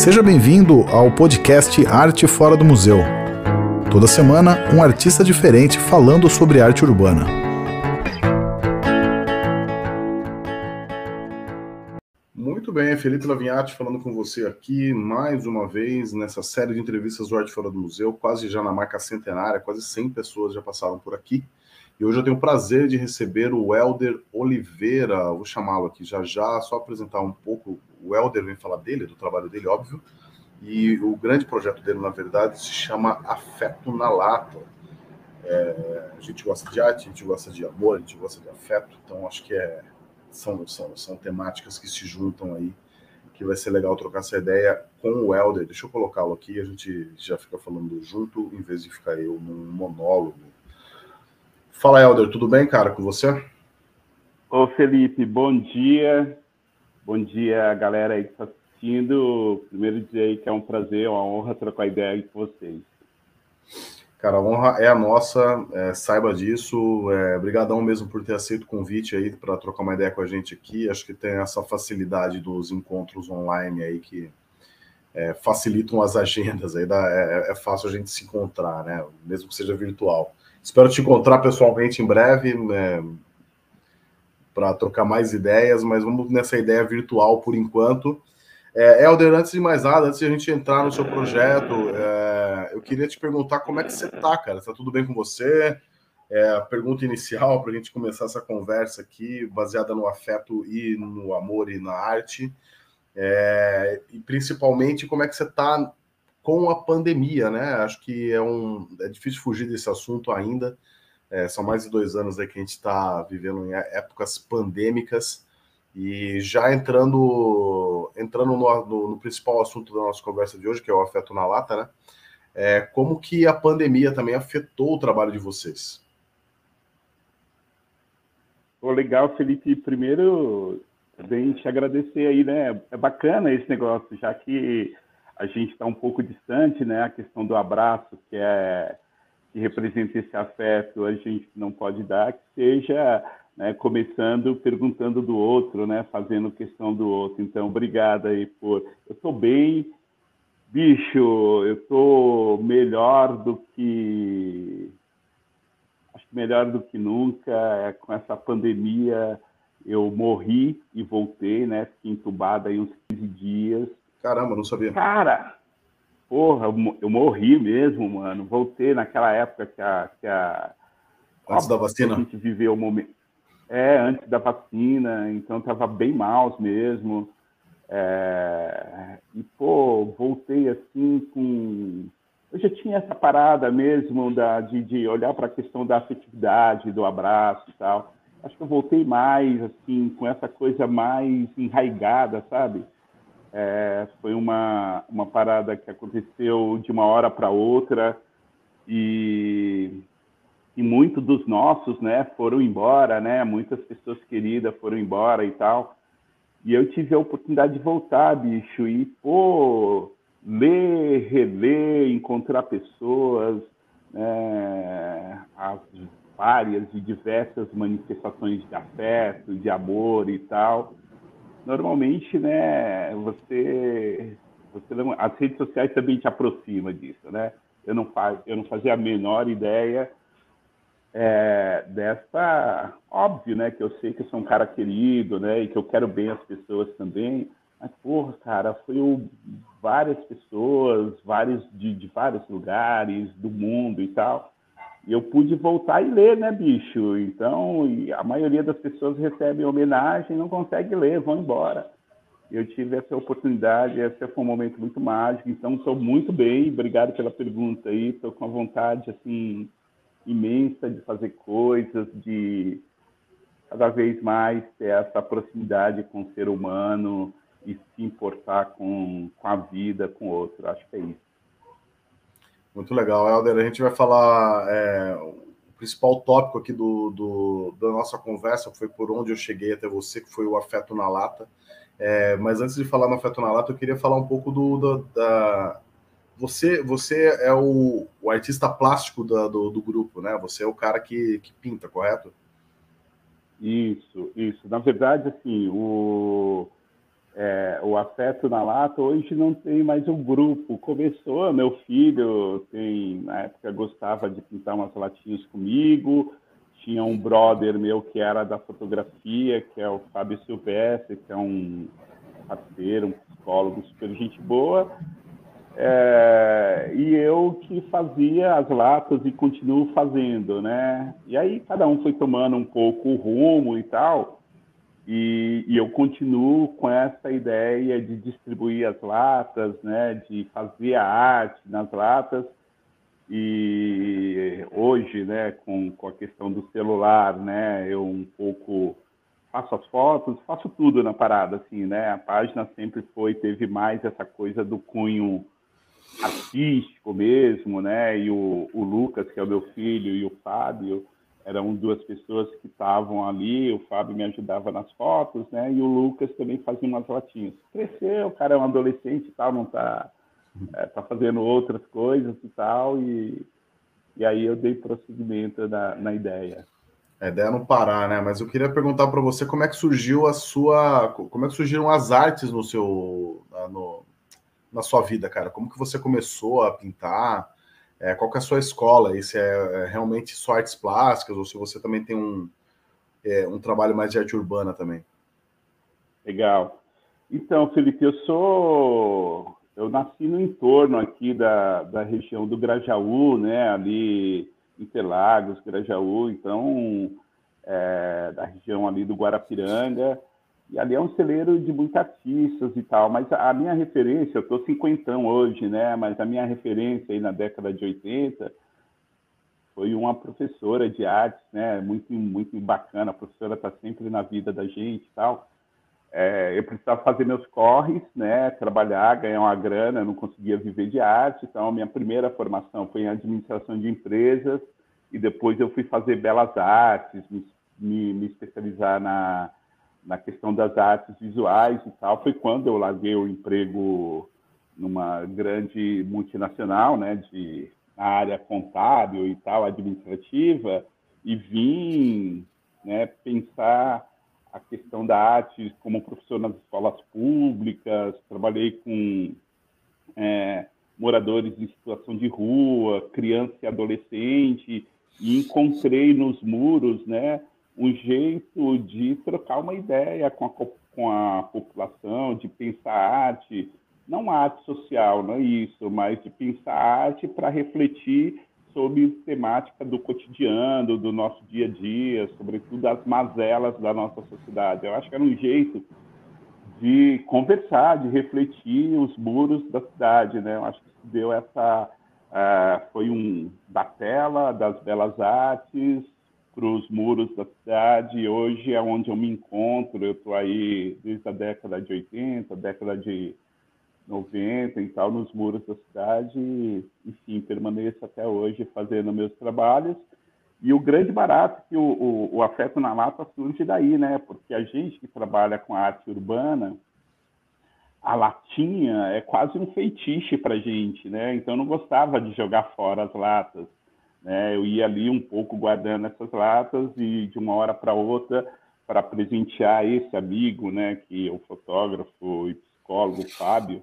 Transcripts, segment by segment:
Seja bem-vindo ao podcast Arte Fora do Museu. Toda semana, um artista diferente falando sobre arte urbana. Muito bem, Felipe Lavinhati falando com você aqui mais uma vez nessa série de entrevistas do Arte Fora do Museu, quase já na marca centenária, quase 100 pessoas já passaram por aqui. E hoje eu tenho o prazer de receber o Helder Oliveira, vou chamá-lo aqui já já, só apresentar um pouco. O Helder vem falar dele, do trabalho dele, óbvio. E o grande projeto dele, na verdade, se chama Afeto na Lata. É, a gente gosta de arte, a gente gosta de amor, a gente gosta de afeto, então acho que é, são, são, são temáticas que se juntam aí, que vai ser legal trocar essa ideia com o Helder. Deixa eu colocá-lo aqui, a gente já fica falando junto, em vez de ficar eu num monólogo Fala, Helder, tudo bem, cara, com você? Ô, Felipe, bom dia. Bom dia, galera aí que está assistindo. Primeiro dizer aí que é um prazer, uma honra trocar ideia com vocês. Cara, a honra é a nossa, é, saiba disso. É, brigadão mesmo por ter aceito o convite aí para trocar uma ideia com a gente aqui. Acho que tem essa facilidade dos encontros online aí que é, facilitam as agendas aí, dá, é, é fácil a gente se encontrar, né? Mesmo que seja virtual. Espero te encontrar pessoalmente em breve né, para trocar mais ideias, mas vamos nessa ideia virtual por enquanto. É, Helder, antes de mais nada, antes de a gente entrar no seu projeto, é, eu queria te perguntar como é que você está, cara? Está tudo bem com você? É, pergunta inicial para a gente começar essa conversa aqui, baseada no afeto e no amor e na arte. É, e principalmente como é que você está com a pandemia, né? Acho que é um é difícil fugir desse assunto ainda. É, são mais de dois anos aí que a gente está vivendo em épocas pandêmicas e já entrando entrando no, no, no, principal assunto da nossa conversa de hoje, que é o afeto na lata, né? É, como que a pandemia também afetou o trabalho de vocês? Oh, legal, Felipe. Primeiro, também te agradecer aí, né? É bacana esse negócio, já que a gente está um pouco distante, né? A questão do abraço, que é que representa esse afeto, a gente não pode dar, que seja né, começando perguntando do outro, né? Fazendo questão do outro. Então, obrigado aí por. Eu estou bem, bicho. Eu estou melhor do que acho que melhor do que nunca. É, com essa pandemia, eu morri e voltei, né? Fiquei entubado aí uns 15 dias Caramba, não sabia. Cara, porra, eu morri mesmo, mano. Voltei naquela época que a. Que a antes da vacina? A gente viveu o momento. É, antes da vacina, então tava bem mal mesmo. É... E, pô, voltei assim com. Eu já tinha essa parada mesmo da, de, de olhar para a questão da afetividade, do abraço e tal. Acho que eu voltei mais, assim, com essa coisa mais enraigada, sabe? É, foi uma, uma parada que aconteceu de uma hora para outra e, e muitos dos nossos né, foram embora, né? Muitas pessoas queridas foram embora e tal. E eu tive a oportunidade de voltar, bicho, e, pô, ler, reler, encontrar pessoas, né, as várias e diversas manifestações de afeto, de amor e tal normalmente, né, você, você as redes sociais também te aproximam disso, né? Eu não, faz, eu não fazia a menor ideia é, dessa, óbvio, né, que eu sei que eu sou um cara querido, né, e que eu quero bem as pessoas também, mas, porra, cara, foi várias pessoas, vários, de, de vários lugares do mundo e tal, e eu pude voltar e ler, né, bicho? Então, a maioria das pessoas recebem homenagem não consegue ler, vão embora. Eu tive essa oportunidade, esse foi um momento muito mágico, então estou muito bem, obrigado pela pergunta aí, estou com a vontade, assim, imensa de fazer coisas, de cada vez mais ter essa proximidade com o ser humano e se importar com, com a vida, com o outro, acho que é isso. Muito legal, Helder. A gente vai falar é, o principal tópico aqui do, do, da nossa conversa, foi por onde eu cheguei até você, que foi o afeto na lata. É, mas antes de falar no afeto na lata, eu queria falar um pouco do, do da, você, você é o, o artista plástico da, do, do, grupo, né? Você é o cara que, que pinta, correto? Isso, isso. Na verdade, assim, o, é, o Afeto na Lata, hoje não tem mais um grupo. Começou, meu filho tem, na época gostava de pintar umas latinhas comigo, tinha um brother meu que era da fotografia, que é o Fábio Silvestre, que é um parceiro, um psicólogo super gente boa, é, e eu que fazia as latas e continuo fazendo, né? E aí cada um foi tomando um pouco o rumo e tal, e, e, eu continuo com essa ideia de distribuir as latas, né? De fazer a arte nas latas, e hoje, né, com, com a questão do celular, né, eu um pouco faço as fotos, faço tudo na parada, assim, né? A página sempre foi, teve mais essa coisa do cunho artístico mesmo, né? E o, o Lucas, que é o meu filho, e o Fábio, eram duas pessoas que estavam ali, o Fábio me ajudava nas fotos, né? E o Lucas também fazia umas latinhas. Cresceu, o cara é um adolescente e tal, não tá é, tá fazendo outras coisas e tal, e, e aí eu dei prosseguimento na, na ideia. A ideia é não parar, né? Mas eu queria perguntar para você como é que surgiu a sua, como é que surgiram as artes no seu, no, na sua vida, cara? Como que você começou a pintar? É, qual que é a sua escola? E se é, é realmente só artes plásticas ou se você também tem um, é, um trabalho mais de arte urbana também? Legal. Então, Felipe, eu sou eu nasci no entorno aqui da, da região do Grajaú, né, ali Interlagos, Grajaú, então é, da região ali do Guarapiranga, e ali é um celeiro de muitos artistas e tal, mas a minha referência, eu estou cinquentão hoje, né, mas a minha referência aí na década de 80 foi uma professora de artes, né, muito, muito bacana, a professora está sempre na vida da gente e tal, é, eu precisava fazer meus corres, né, trabalhar, ganhar uma grana, não conseguia viver de arte, então a minha primeira formação foi em administração de empresas e depois eu fui fazer belas artes, me, me, me especializar na, na questão das artes visuais e tal. Foi quando eu larguei o emprego numa grande multinacional, né, de na área contábil e tal, administrativa, e vim né, pensar a questão da arte como professor nas escolas públicas, trabalhei com é, moradores em situação de rua, criança e adolescente, e encontrei nos muros né, um jeito de trocar uma ideia com a, com a população, de pensar arte, não arte social, não é isso, mas de pensar arte para refletir sobre temática do cotidiano, do nosso dia a dia, sobretudo as mazelas da nossa sociedade. Eu acho que era um jeito de conversar, de refletir os muros da cidade, né? Eu acho que deu essa uh, foi um da tela, das belas artes para os muros da cidade. Hoje é onde eu me encontro. Eu estou aí desde a década de 80, década de 90 e tal, nos muros da cidade, e, enfim, permaneço até hoje fazendo meus trabalhos. E o grande barato que o, o, o, afeto na lata surge daí, né? Porque a gente que trabalha com arte urbana, a latinha é quase um feitiço para gente, né? Então eu não gostava de jogar fora as latas, né? Eu ia ali um pouco guardando essas latas e de uma hora para outra para presentear esse amigo, né? Que é o fotógrafo e psicólogo Fábio,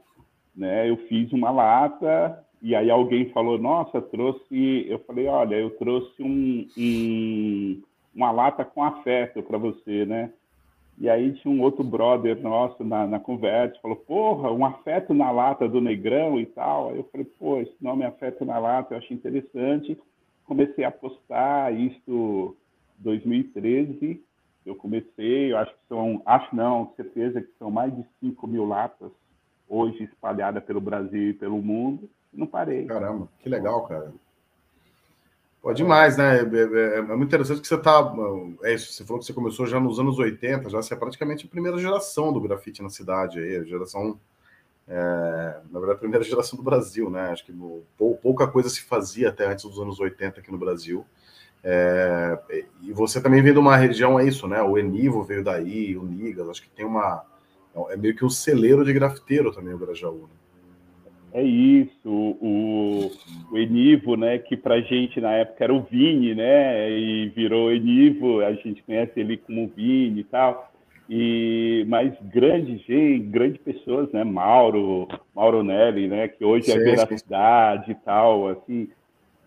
né? Eu fiz uma lata e aí alguém falou, nossa, trouxe. Eu falei, olha, eu trouxe um, um uma lata com afeto para você, né? E aí tinha um outro brother nosso na, na conversa, falou, porra, um afeto na lata do Negrão e tal. Aí eu falei, pô, esse nome Afeto na Lata eu achei interessante. Comecei a postar isso 2013. Eu comecei, eu acho que são, acho não, certeza que são mais de 5 mil latas hoje espalhada pelo Brasil e pelo mundo, não parei. Caramba, que legal, cara. Pô, demais, né? É, é, é, muito interessante que você tá. É isso, você falou que você começou já nos anos 80, já você é praticamente a primeira geração do grafite na cidade aí, a geração. É, na verdade, a primeira geração do Brasil, né? Acho que pouca coisa se fazia até antes dos anos 80 aqui no Brasil. É, e você também vem de uma região, é isso, né? O Enivo veio daí, o Nigas, acho que tem uma, é meio que um celeiro de grafiteiro também o Grajaú. Né? É isso, o, o Enivo, né, que pra gente na época era o Vini, né, e virou Enivo, a gente conhece ele como Vini e tal. E mais grandes gente, grandes pessoas, né? Mauro, Mauro Nelly, né? Que hoje é sim, é veracidade e tal, assim,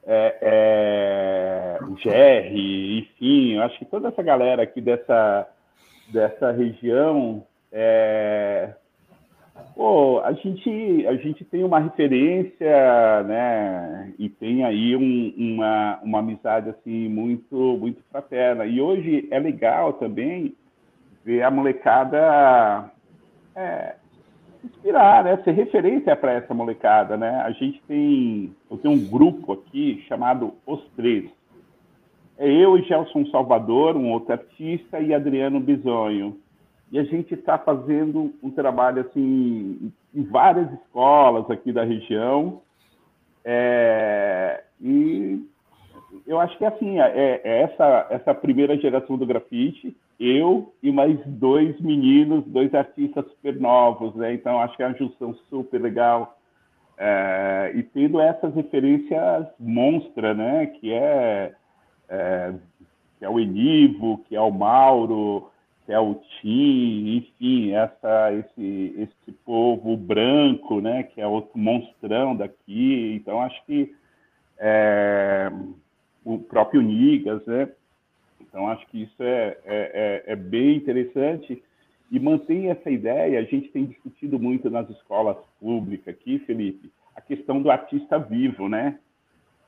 é, é, Jerry, enfim, eu acho que toda essa galera aqui dessa, dessa região, é, pô, a gente, a gente tem uma referência, né, e tem aí um, uma, uma amizade, assim, muito, muito fraterna. E hoje é legal também ver a molecada é, inspirar, né? Ser referência para essa molecada, né? A gente tem, eu tenho um grupo aqui chamado Os Três. É eu e Gelson Salvador, um outro artista, e Adriano Bisonho. E a gente está fazendo um trabalho assim em várias escolas aqui da região. É, e eu acho que assim, é, é essa, essa primeira geração do grafite eu e mais dois meninos, dois artistas super novos, né? Então acho que é uma junção super legal. É, e tendo essas referências monstra, né? Que é, é, que é o Enivo, que é o Mauro, que é o Tim, enfim, essa, esse, esse povo branco, né? Que é outro monstrão daqui. Então acho que é, o próprio Nigas, né? Então, acho que isso é, é, é, é bem interessante e mantém essa ideia. A gente tem discutido muito nas escolas públicas aqui, Felipe, a questão do artista vivo, né?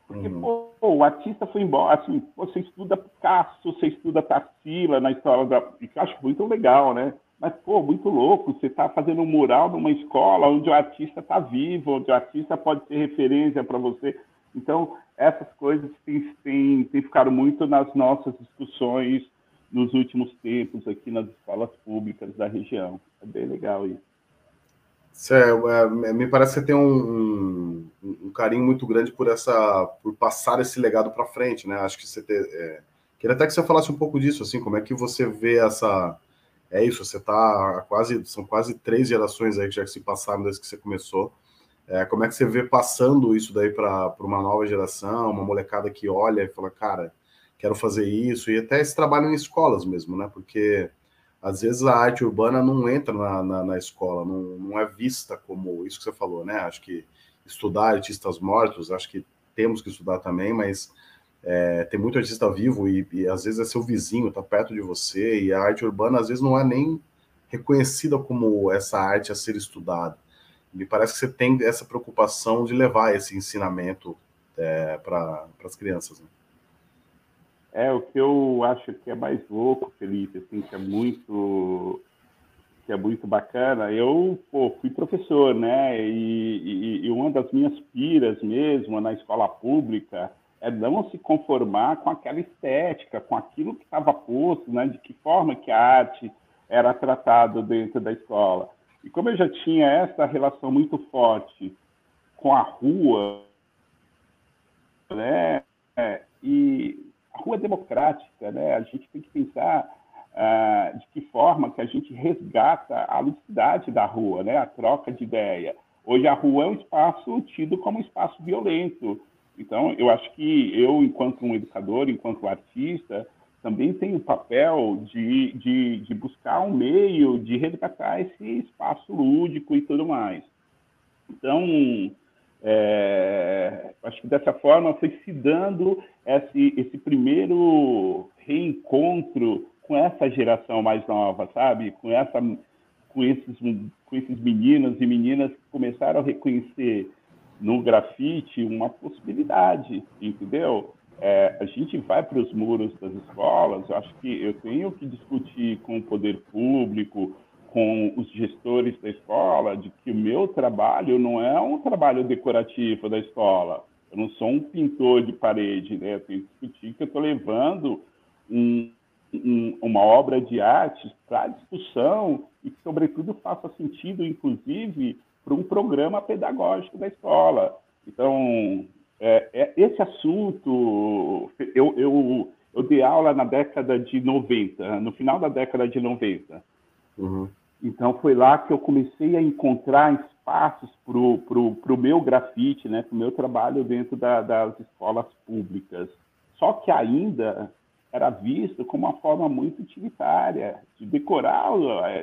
Porque, uhum. pô, o artista foi embora, assim, você estuda Picasso, você estuda Tarsila na história da... E acho muito legal, né? Mas, pô, muito louco, você está fazendo um mural numa escola onde o artista está vivo, onde o artista pode ser referência para você. Então, essas coisas têm, têm, têm ficado muito nas nossas discussões nos últimos tempos aqui nas escolas públicas da região. É bem legal isso. Céu, é, me parece que você tem um, um, carinho muito grande por essa, por passar esse legado para frente, né? Acho que você ter, é, queria até que você falasse um pouco disso, assim, como é que você vê essa, é isso, você está quase, são quase três gerações aí que já se passaram desde que você começou. É, como é que você vê passando isso daí para uma nova geração, uma molecada que olha e fala, cara, quero fazer isso, e até esse trabalho em escolas mesmo, né? Porque às vezes a arte urbana não entra na, na, na escola, não, não é vista como isso que você falou, né? Acho que estudar artistas mortos, acho que temos que estudar também, mas é, tem muito artista vivo e, e, às vezes é seu vizinho, tá perto de você, e a arte urbana às vezes não é nem reconhecida como essa arte a ser estudada me parece que você tem essa preocupação de levar esse ensinamento é, para as crianças. Né? É, o que eu acho que é mais louco, Felipe, assim, que é muito que é muito bacana. Eu pô, fui professor, né? E, e, e, uma das minhas piras mesmo na escola pública é não se conformar com aquela estética, com aquilo que estava posto, né? De que forma que a arte era tratada dentro da escola. E como eu já tinha essa relação muito forte com a rua, né, é, e a rua é democrática, né, a gente tem que pensar ah, de que forma que a gente resgata a ludicidade da rua, né, a troca de ideia. Hoje a rua é um espaço tido como um espaço violento. Então, eu acho que eu, enquanto um educador, enquanto artista, também tem o papel de, de, de, buscar um meio de resgatar esse espaço lúdico e tudo mais. Então, é, acho que dessa forma foi se dando esse, esse primeiro reencontro com essa geração mais nova, sabe? Com, essa, com, esses, com esses meninos e meninas que começaram a reconhecer no grafite uma possibilidade, entendeu? É, a gente vai para os muros das escolas, acho que eu tenho que discutir com o poder público, com os gestores da escola, de que o meu trabalho não é um trabalho decorativo da escola. Eu não sou um pintor de parede, né? Eu tenho que discutir que eu estou levando um, um, uma obra de arte para discussão e que, sobretudo, faça sentido, inclusive, para um programa pedagógico da escola. Então, é, é, esse assunto, eu, eu, eu dei aula na década de 90, no final da década de 90. Uhum. Então, foi lá que eu comecei a encontrar espaços para o pro, pro meu grafite, né, para o meu trabalho dentro da, das escolas públicas. Só que ainda era visto como uma forma muito utilitária de decorar,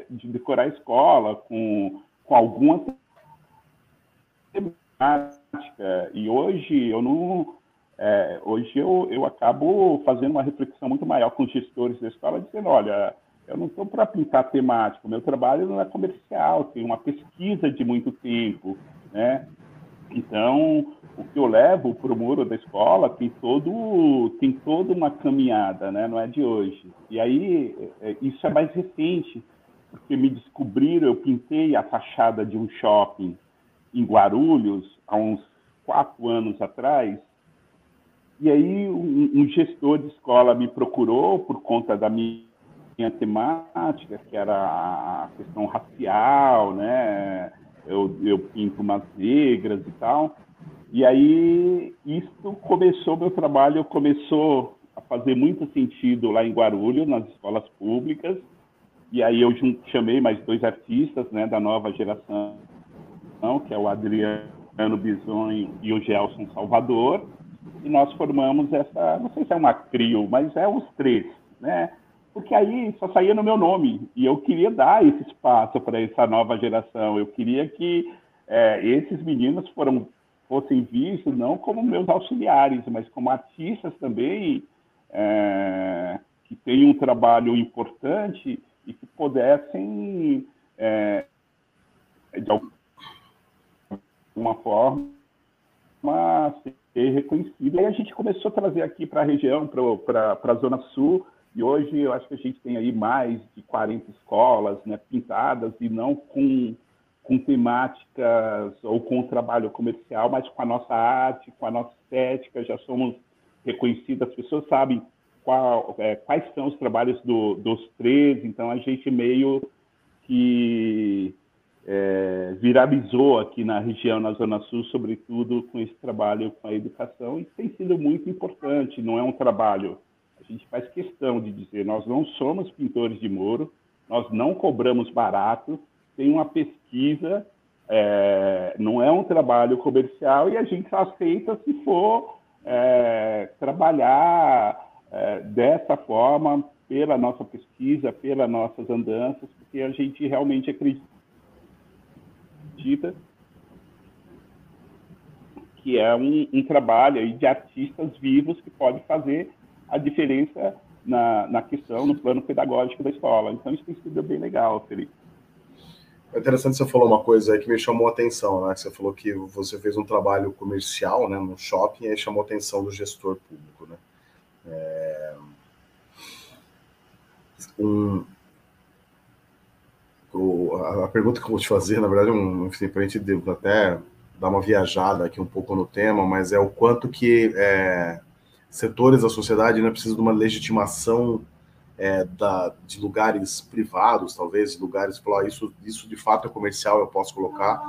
de decorar a escola com, com alguma temática. E hoje eu não, é, hoje eu, eu acabo fazendo uma reflexão muito maior com os gestores da escola, dizendo, olha, eu não estou para pintar temático, meu trabalho não é comercial, tem uma pesquisa de muito tempo, né? Então, o que eu levo para o muro da escola tem todo tem toda uma caminhada, né? Não é de hoje. E aí é, isso é mais recente, porque me descobriram, eu pintei a fachada de um shopping em Guarulhos há uns quatro anos atrás. E aí um, um gestor de escola me procurou por conta da minha temática, que era a questão racial, né? Eu, eu pinto umas negras e tal. E aí, isso começou, meu trabalho começou a fazer muito sentido lá em Guarulhos, nas escolas públicas. E aí eu chamei mais dois artistas, né, da nova geração, que é o Adriano Bison e o Gelson Salvador. E nós formamos essa, não sei se é uma trio, mas é os três, né? porque aí só saía no meu nome e eu queria dar esse espaço para essa nova geração. Eu queria que é, esses meninos foram, fossem vistos não como meus auxiliares, mas como artistas também é, que têm um trabalho importante e que pudessem é, de alguma forma ser reconhecido. Aí a gente começou a trazer aqui para a região, para a Zona Sul, e hoje eu acho que a gente tem aí mais de 40 escolas né, pintadas e não com, com temáticas ou com trabalho comercial, mas com a nossa arte, com a nossa estética, já somos reconhecidas, as pessoas sabem qual, é, quais são os trabalhos do, dos três, então a gente meio que é, viralizou aqui na região, na Zona Sul, sobretudo com esse trabalho com a educação, e tem sido muito importante, não é um trabalho a gente faz questão de dizer, nós não somos pintores de muro, nós não cobramos barato, tem uma pesquisa, é, não é um trabalho comercial e a gente aceita se for é, trabalhar é, dessa forma pela nossa pesquisa, pelas nossas andanças, porque a gente realmente acredita que é um, um trabalho de artistas vivos que pode fazer a diferença na, na questão, no plano pedagógico da escola. Então, isso tem sido bem legal, Felipe. É interessante você falou uma coisa aí que me chamou a atenção, né? Você falou que você fez um trabalho comercial, né, no shopping, e aí chamou a atenção do gestor público, né? É... Um... O... A pergunta que eu vou te fazer, na verdade, um, enfim, para a gente até dar uma viajada aqui um pouco no tema, mas é o quanto que é, setores da sociedade né, precisam de uma legitimação é, da, de lugares privados, talvez, lugares falar isso, isso de fato é comercial, eu posso colocar.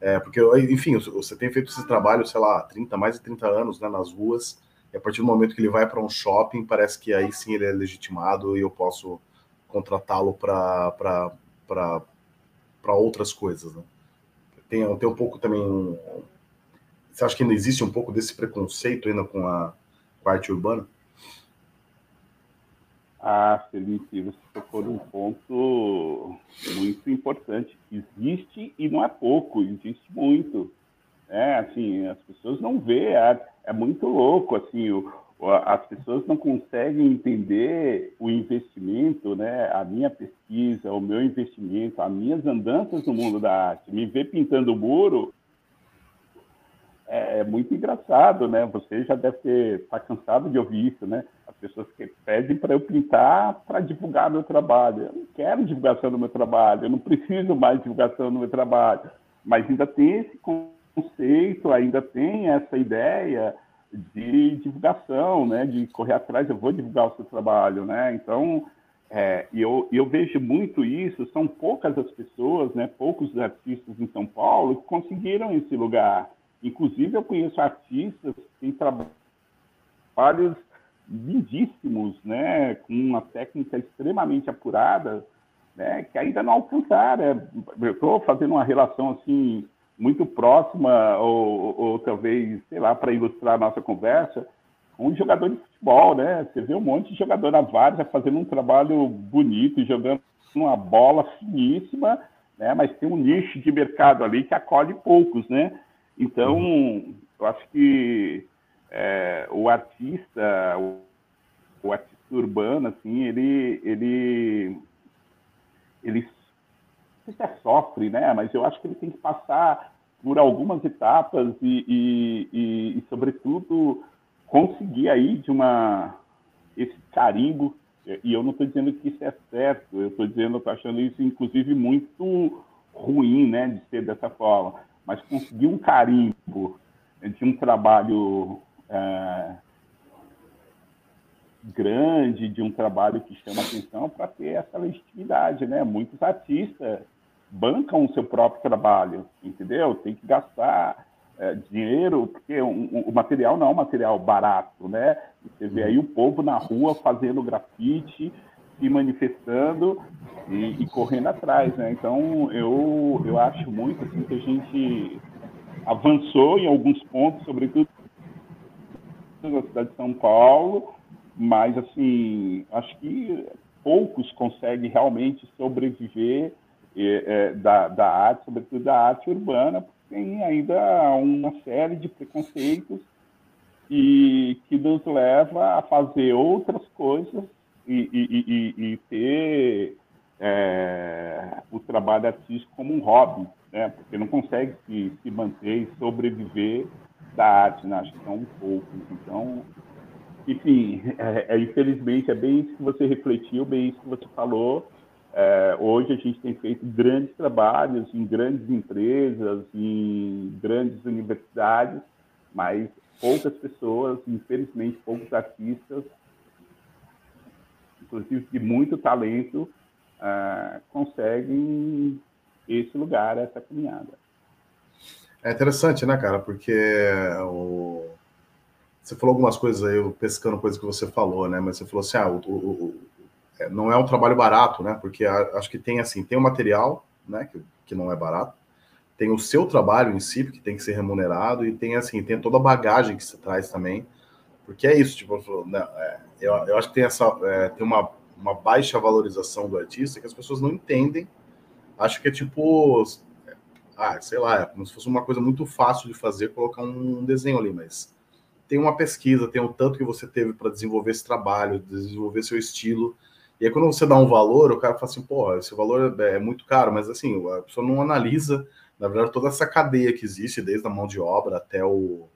É, porque, enfim, você tem feito esse trabalho, sei lá, 30, mais de 30 anos né, nas ruas, e a partir do momento que ele vai para um shopping, parece que aí sim ele é legitimado e eu posso contratá-lo para outras coisas. Né? Tem, tem um pouco também. Você acha que ainda existe um pouco desse preconceito ainda com a, parte urbana? Ah, Felipe, você tocou num ponto muito importante. Existe e não é pouco, existe muito. É, assim, as pessoas não vê, é, é muito louco, assim, o, as pessoas não conseguem entender o investimento, né? A minha pesquisa, o meu investimento, as minhas andanças no mundo da arte. Me ver pintando o muro é, é, muito engraçado, né? Você já deve ter tá cansado de ouvir isso, né? As pessoas que pedem para eu pintar para divulgar meu trabalho. Eu não quero divulgação do meu trabalho, eu não preciso mais divulgação do meu trabalho. Mas ainda tem esse conceito, ainda tem essa ideia de divulgação, né? De correr atrás, eu vou divulgar o seu trabalho, né? Então, é, eu, eu vejo muito isso, são poucas as pessoas, né? Poucos artistas em São Paulo que conseguiram esse lugar Inclusive, eu conheço artistas que têm trabalhos lindíssimos, né, com uma técnica extremamente apurada, né, que ainda não alcançaram. Eu estou fazendo uma relação assim muito próxima, ou, ou talvez, sei lá, para ilustrar a nossa conversa, um jogador de futebol, né? Você vê um monte de jogador na várzea fazendo um trabalho bonito, jogando uma bola finíssima, né? Mas tem um nicho de mercado ali que acolhe poucos, né? Então, eu acho que é, o artista, o, o, artista urbano, assim, ele, ele, ele se é sofre, né? Mas eu acho que ele tem que passar por algumas etapas e, e, e, e sobretudo, conseguir aí de uma esse carimbo. E eu não estou dizendo que isso é certo. Eu estou dizendo, estou achando isso inclusive muito ruim, né, de ser dessa forma. Mas conseguir um carimbo de um trabalho é, grande, de um trabalho que chama atenção para ter essa legitimidade, né? Muitos artistas bancam o seu próprio trabalho, entendeu? Tem que gastar é, dinheiro, porque um, um, o material não é um material barato, né? Você vê aí o povo na rua fazendo grafite, se manifestando e, e, correndo atrás, né? Então, eu, eu acho muito assim, que a gente avançou em alguns pontos, sobretudo na cidade de São Paulo, mas, assim, acho que poucos conseguem realmente sobreviver é, da, da arte, sobretudo da arte urbana, porque tem ainda uma série de preconceitos e que nos leva a fazer outras coisas e, e, e, e ter é, o trabalho artístico como um hobby, né? porque não consegue se, se manter e sobreviver da arte, né? acho que são poucos. Então, enfim, é, é, infelizmente é bem isso que você refletiu, bem isso que você falou. É, hoje a gente tem feito grandes trabalhos em grandes empresas, em grandes universidades, mas poucas pessoas, infelizmente poucos artistas, inclusive de muito talento, uh, conseguem esse lugar, essa caminhada. É interessante, né, cara? Porque o... você falou algumas coisas aí, eu pescando coisas que você falou, né? Mas você falou assim, ah, o, o, é, não é um trabalho barato, né? Porque acho que tem assim, tem o material, né? Que, que não é barato, tem o seu trabalho em si, que tem que ser remunerado, e tem assim, tem toda a bagagem que você traz também. Porque é isso, tipo, né, é, eu, eu acho que tem essa é, tem uma, uma baixa valorização do artista que as pessoas não entendem. Acho que é tipo, ah, sei lá, é como se fosse uma coisa muito fácil de fazer, colocar um desenho ali, mas tem uma pesquisa, tem o tanto que você teve para desenvolver esse trabalho, desenvolver seu estilo, e aí, quando você dá um valor, o cara fala assim, pô, esse valor é, é muito caro, mas assim, a pessoa não analisa, na verdade, toda essa cadeia que existe, desde a mão de obra até o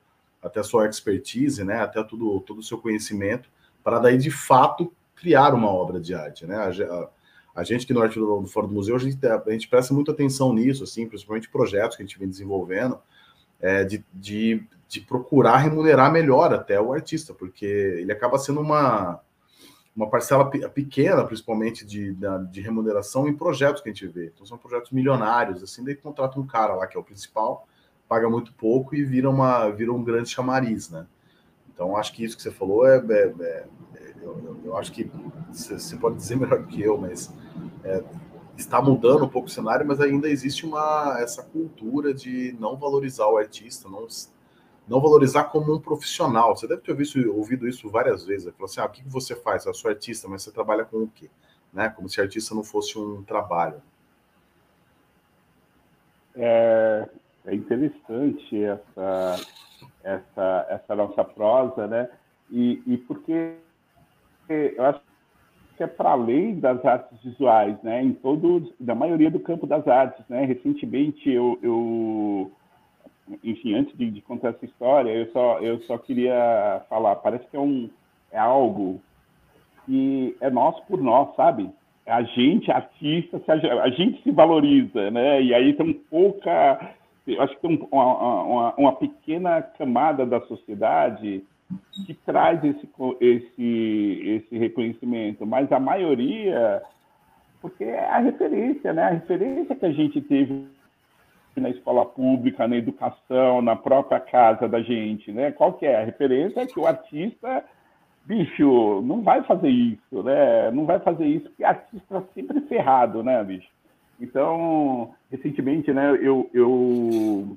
até a sua expertise, né, até tudo, todo o seu conhecimento, para daí, de fato, criar uma obra de arte, né? A, a, gente que no Arte do Fora do Museu, a gente, a gente presta muita atenção nisso, assim, principalmente projetos que a gente vem desenvolvendo, é, de, de, de procurar remunerar melhor até o artista, porque ele acaba sendo uma uma parcela pequena, principalmente, de, de remuneração em projetos que a gente vê. Então, são projetos milionários, assim, daí contrata um cara lá que é o principal, paga muito pouco e vira, uma, vira um grande chamariz, né? Então, acho que isso que você falou é. é, é eu, eu, acho que você pode dizer melhor que eu, mas é, está mudando um pouco o cenário, mas ainda existe uma essa cultura de não valorizar o artista, não não valorizar como um profissional. Você deve ter ouvido, ouvido isso várias vezes. Falar assim, ah, o que você faz? Eu sou artista, mas você trabalha com o quê? Né? Como se artista não fosse um trabalho. É, é interessante essa, essa, essa nossa prosa, né? E, e porque eu acho que é para além das artes visuais, né? Em todo, da maioria do campo das artes, né? Recentemente eu, eu enfim, antes de, de, contar essa história, eu só, eu só queria falar, parece que é, um, é algo que é nosso por nós, sabe? A gente, artista, a, gente se valoriza, né? E aí tem pouca, eu acho que tem uma, uma, uma pequena camada da sociedade que traz esse, esse, esse reconhecimento, mas a maioria, porque é a referência, né? A referência que a gente teve na escola pública, na educação, na própria casa da gente, né? Qual que é a referência? É que o artista, bicho, não vai fazer isso, né? Não vai fazer isso porque artista é sempre ferrado, né, bicho? Então, recentemente, né, eu, eu,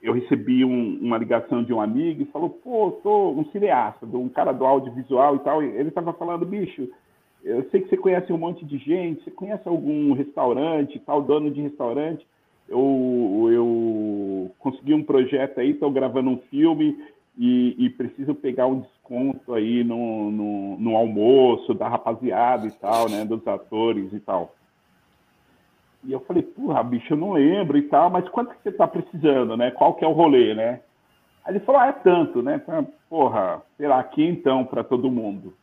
eu recebi um, uma ligação de um amigo e falou, pô, sou um cineasta, um cara do audiovisual e tal. E ele estava falando, bicho, eu sei que você conhece um monte de gente, você conhece algum restaurante, tal dono de restaurante? Eu, eu consegui um projeto aí, estou gravando um filme e, e, preciso pegar um desconto aí no, no, no almoço da rapaziada e tal, né, dos atores e tal. E eu falei, porra, bicho, eu não lembro e tal, mas quanto que você está precisando, né? Qual que é o rolê, né? Aí ele falou, ah, é tanto, né? Porra, sei lá, aqui então para todo mundo.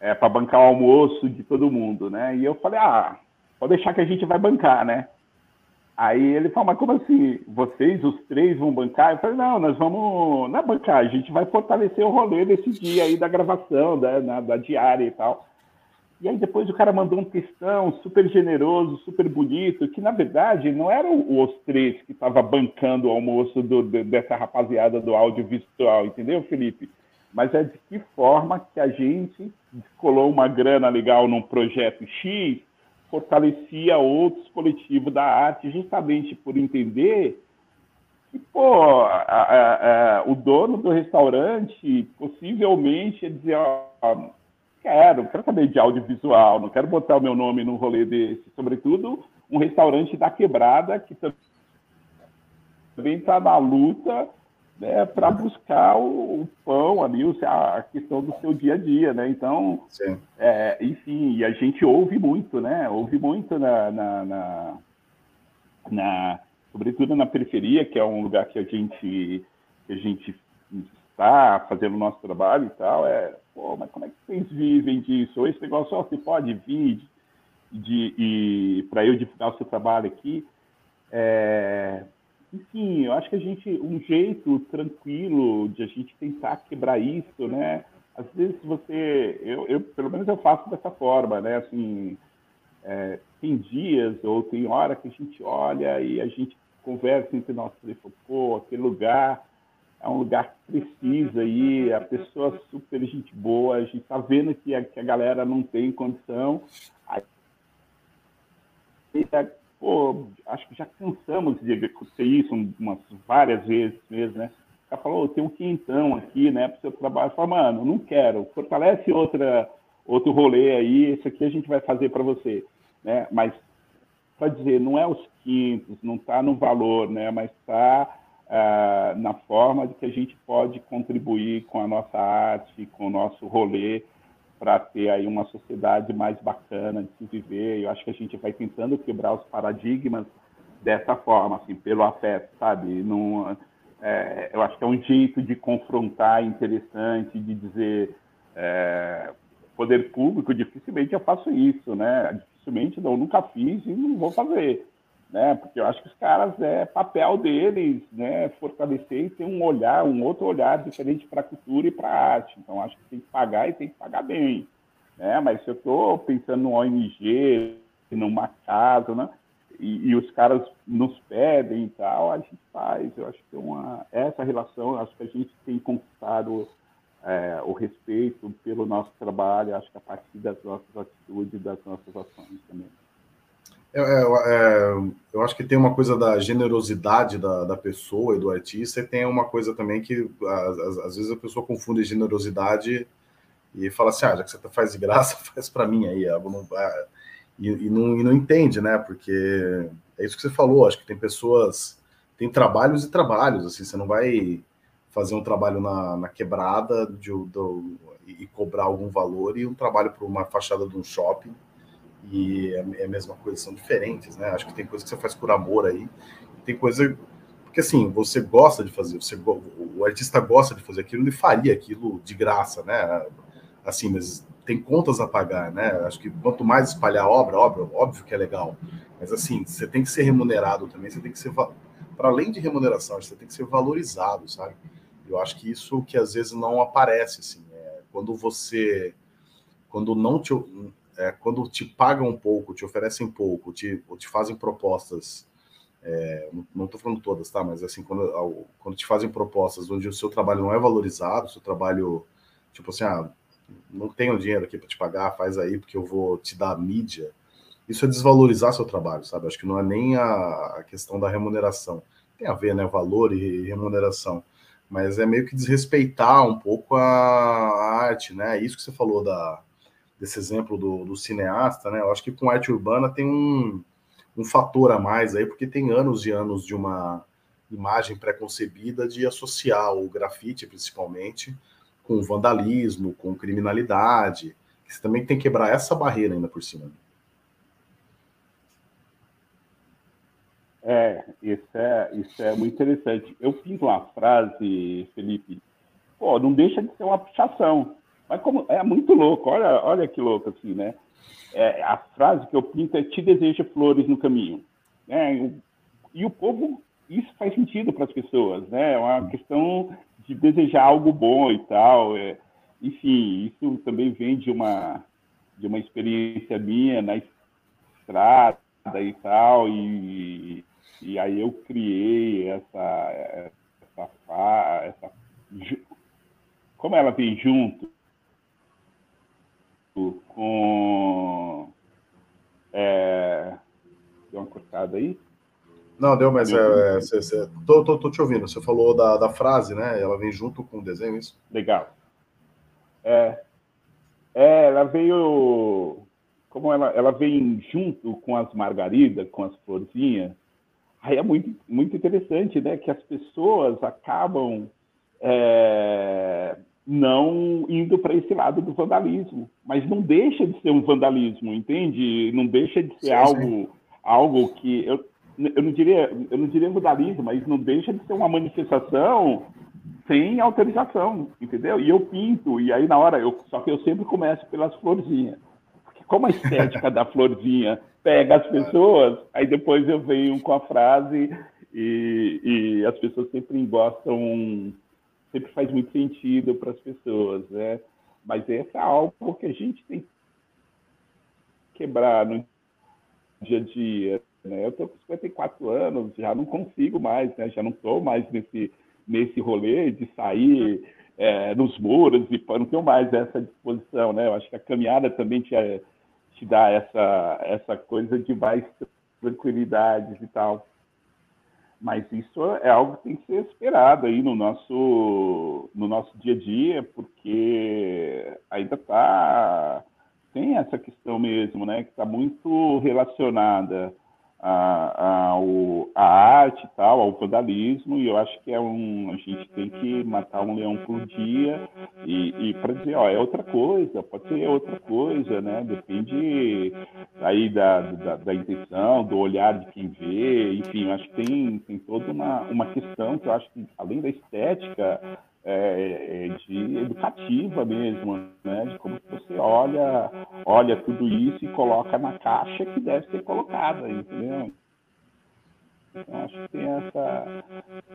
É, para bancar o almoço de todo mundo, né? E eu falei, ah, pode deixar que a gente vai bancar, né? Aí ele falou, mas como assim? Vocês, os três, vão bancar? Eu falei, não, nós vamos, não bancar, a gente vai fortalecer o rolê desse dia aí da gravação, da, na, da diária e tal. E aí depois o cara mandou um textão super generoso, super bonito, que na verdade não eram os três que estavam bancando o almoço do, dessa rapaziada do audiovisual, entendeu, Felipe? Mas é de que forma que a gente colou uma grana legal num projeto X, fortalecia outros coletivos da arte, justamente por entender que, pô, a, a, a, o dono do restaurante possivelmente ia dizer, quero, quero saber de audiovisual, não quero botar o meu nome num rolê desse. Sobretudo, um restaurante da quebrada que também está na luta né, para buscar o, o, pão ali, a questão do seu dia a dia, né? Então, é, enfim, e a gente ouve muito, né? Ouve muito na, na, na, na, sobretudo na periferia, que é um lugar que a gente, que a gente está fazendo o nosso trabalho e tal, é pô, mas como é que vocês vivem disso? Ou esse negócio, ó, você pode vir de, de para eu divulgar o seu trabalho aqui. É, enfim, eu acho que a gente, um jeito tranquilo de a gente tentar quebrar isso, né? Às vezes você, eu, eu pelo menos eu faço dessa forma, né? Assim, é, tem dias ou tem hora que a gente olha e a gente conversa entre nós e fala, pô, aquele lugar é um lugar que precisa aí, a pessoa é super gente boa, a gente está vendo que a, que a galera não tem condição. Aí, pô, acho que já cansamos de acontecer isso umas várias vezes mesmo, né? O cara falou, tem um quentão aqui, né, para o seu trabalho. Eu falo, mano, não quero, fortalece outra, outro rolê aí, isso aqui a gente vai fazer para você, né? Mas, para dizer, não é os quintos, não está no valor, né, mas está uh, na forma de que a gente pode contribuir com a nossa arte, com o nosso rolê, para ter aí uma sociedade mais bacana de se viver. Eu acho que a gente vai tentando quebrar os paradigmas dessa forma, assim, pelo afeto, sabe? Num, é, eu acho que é um jeito de confrontar interessante, de dizer é, poder público, dificilmente eu faço isso, né? Dificilmente, não, nunca fiz e não vou fazer né? Porque eu acho que os caras é papel deles, né? Fortalecer e ter um olhar, um outro olhar diferente para a cultura e para a arte. Então acho que tem que pagar e tem que pagar bem, né? Mas se eu estou pensando no ONG, numa casa, né? E, e, os caras nos pedem e tal, a gente faz. Eu acho que uma essa relação, acho que a gente tem conquistado é, o respeito pelo nosso trabalho, acho que a partir das nossas atitudes, das nossas ações também. É, é, é, eu acho que tem uma coisa da generosidade da, da pessoa e do artista, e tem uma coisa também que às, às vezes a pessoa confunde generosidade e fala assim: ah, já que você faz de graça, faz para mim aí. Não, e, e, não, e não entende, né? Porque é isso que você falou, acho que tem pessoas, tem trabalhos e trabalhos, assim, você não vai fazer um trabalho na, na quebrada de, do, e cobrar algum valor e um trabalho para uma fachada de um shopping e é, é a mesma coisa, são diferentes, né? Acho que tem coisa que você faz por amor aí, tem coisa porque assim, você gosta de fazer, você, o artista gosta de fazer aquilo, ele faria aquilo de graça, né? Assim, mas tem contas a pagar, né? Acho que quanto mais espalhar obra, óbvio, óbvio que é legal, mas assim, você tem que ser remunerado também, você tem que ser, para além de remuneração, você tem que ser valorizado, sabe? Eu acho que isso que às vezes não aparece, assim, é, quando você, quando não te, é, quando te pagam um pouco, te oferecem pouco, te, ou te fazem propostas, é, não estou falando todas, tá? Mas assim, quando, quando te fazem propostas onde o seu trabalho não é valorizado, o seu trabalho, tipo assim, ah, não tenho dinheiro aqui para te pagar, faz aí porque eu vou te dar mídia. Isso é desvalorizar seu trabalho, sabe? Acho que não é nem a, a questão da remuneração, tem a ver, né? Valor e remuneração. Mas é meio que desrespeitar um pouco a, a arte, né? Isso que você falou da, desse exemplo do, do, cineasta, né? Eu acho que com arte urbana tem um, um fator a mais aí, porque tem anos e anos de uma imagem pré-concebida de associar o grafite, principalmente, com vandalismo, com criminalidade. Você também tem que quebrar essa barreira ainda por cima. É, isso é, isso é muito interessante. Eu fiz uma frase, Felipe, pô, não deixa de ser uma pichação. Mas como é muito louco, olha, olha que louco assim, né? É, a frase que eu pinto é te desejo flores no caminho. Né? E o povo, isso faz sentido para as pessoas, né? É uma questão de desejar algo bom e tal. É, enfim, isso também vem de uma, de uma experiência minha na estrada e tal, e, e aí eu criei essa, essa, essa como ela vem junto com é, deu uma cortada aí não, deu, mas é, cê, cê, tô, tô, tô, te ouvindo. Você falou da, da frase, né? Ela vem junto com o desenho, isso? Legal. É, é ela veio. Como ela, ela vem junto com as margaridas, com as florzinhas, Aí é muito, muito interessante, né? Que as pessoas acabam é, não indo para esse lado do vandalismo, mas não deixa de ser um vandalismo, entende? Não deixa de ser sim, algo, sim. algo que eu, eu não diria, eu não diria vandalismo, mas não deixa de ser uma manifestação sem autorização, entendeu? E eu pinto e aí na hora eu, só que eu sempre começo pelas florzinhas, porque como a estética da florzinha pega as pessoas, aí depois eu venho com a frase e, e as pessoas sempre gostam, sempre faz muito sentido para as pessoas, né? Mas esse é algo que a gente tem que quebrar no dia a dia. Né? Eu estou com 54 anos, já não consigo mais, né? já não estou mais nesse, nesse rolê de sair é, nos muros e não tenho mais essa disposição. Né? Eu acho que a caminhada também tinha te dá essa, essa coisa de mais tranquilidade e tal. Mas isso é algo que tem que ser esperado aí no nosso, no nosso dia a dia, porque ainda está tem essa questão mesmo, né, que está muito relacionada a, a, a arte e tal, ao vandalismo, e eu acho que é um. A gente tem que matar um leão por dia e, e para dizer, ó, é outra coisa, pode ser outra coisa, né? Depende aí da, da, da intenção, do olhar de quem vê, enfim, eu acho que tem, tem toda uma, uma questão que eu acho que, além da estética, é, é, de educativa mesmo, né? De como você olha, olha tudo isso e coloca na caixa que deve ser colocada, entendeu? Então, acho que tem essa,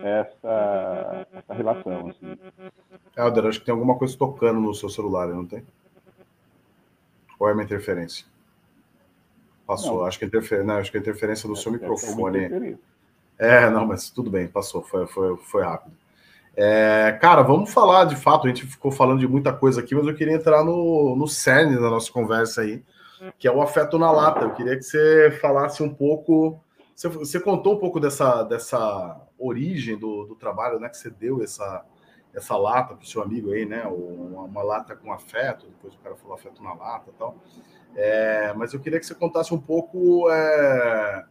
essa, essa relação. Assim. Helder, acho que tem alguma coisa tocando no seu celular, não tem? Ou é uma interferência? Passou. Não. Acho que, interfer... não, acho que a interferência do seu microfone. É, não, mas tudo bem, passou, foi, foi, foi rápido. É, cara, vamos falar de fato. A gente ficou falando de muita coisa aqui, mas eu queria entrar no, no cerne da nossa conversa aí, que é o afeto na lata. Eu queria que você falasse um pouco. Você, você contou um pouco dessa, dessa origem do, do trabalho, né? Que você deu essa, essa lata para o seu amigo aí, né? Uma, uma, lata com afeto, depois o cara falou afeto na lata e tal. É, mas eu queria que você contasse um pouco é,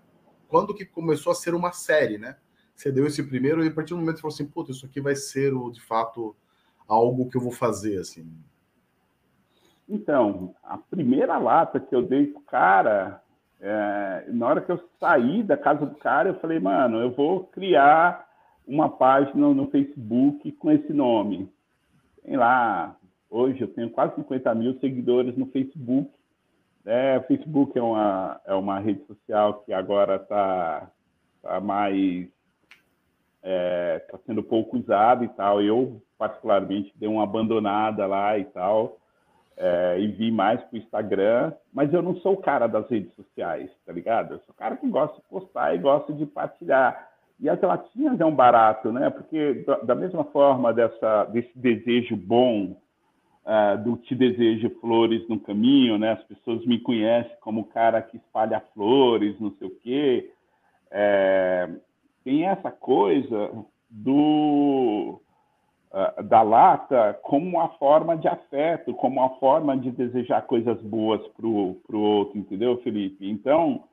quando que começou a ser uma série, né? Você deu esse primeiro e a partir do momento você falou assim, puta, isso aqui vai ser o, de fato algo que eu vou fazer, assim. Então, a primeira lata que eu dei pro cara, é, na hora que eu saí da casa do cara, eu falei, mano, eu vou criar uma página no Facebook com esse nome. Tem lá, hoje eu tenho quase 50 mil seguidores no Facebook. É, o Facebook é uma, é uma rede social que agora está tá mais está é, tá sendo pouco usado e tal. Eu, particularmente, dei uma abandonada lá e tal, é, e vi mais para o Instagram, mas eu não sou o cara das redes sociais, tá ligado? Eu sou o cara que gosta de postar e gosta de partilhar. E as latinhas é um barato, né? Porque da mesma forma dessa, desse desejo bom uh, do te desejo flores no caminho, né? As pessoas me conhecem como o cara que espalha flores, não sei o quê. É, tem essa coisa do uh, da lata como uma forma de afeto, como uma forma de desejar coisas boas para o outro, entendeu, Felipe? Então,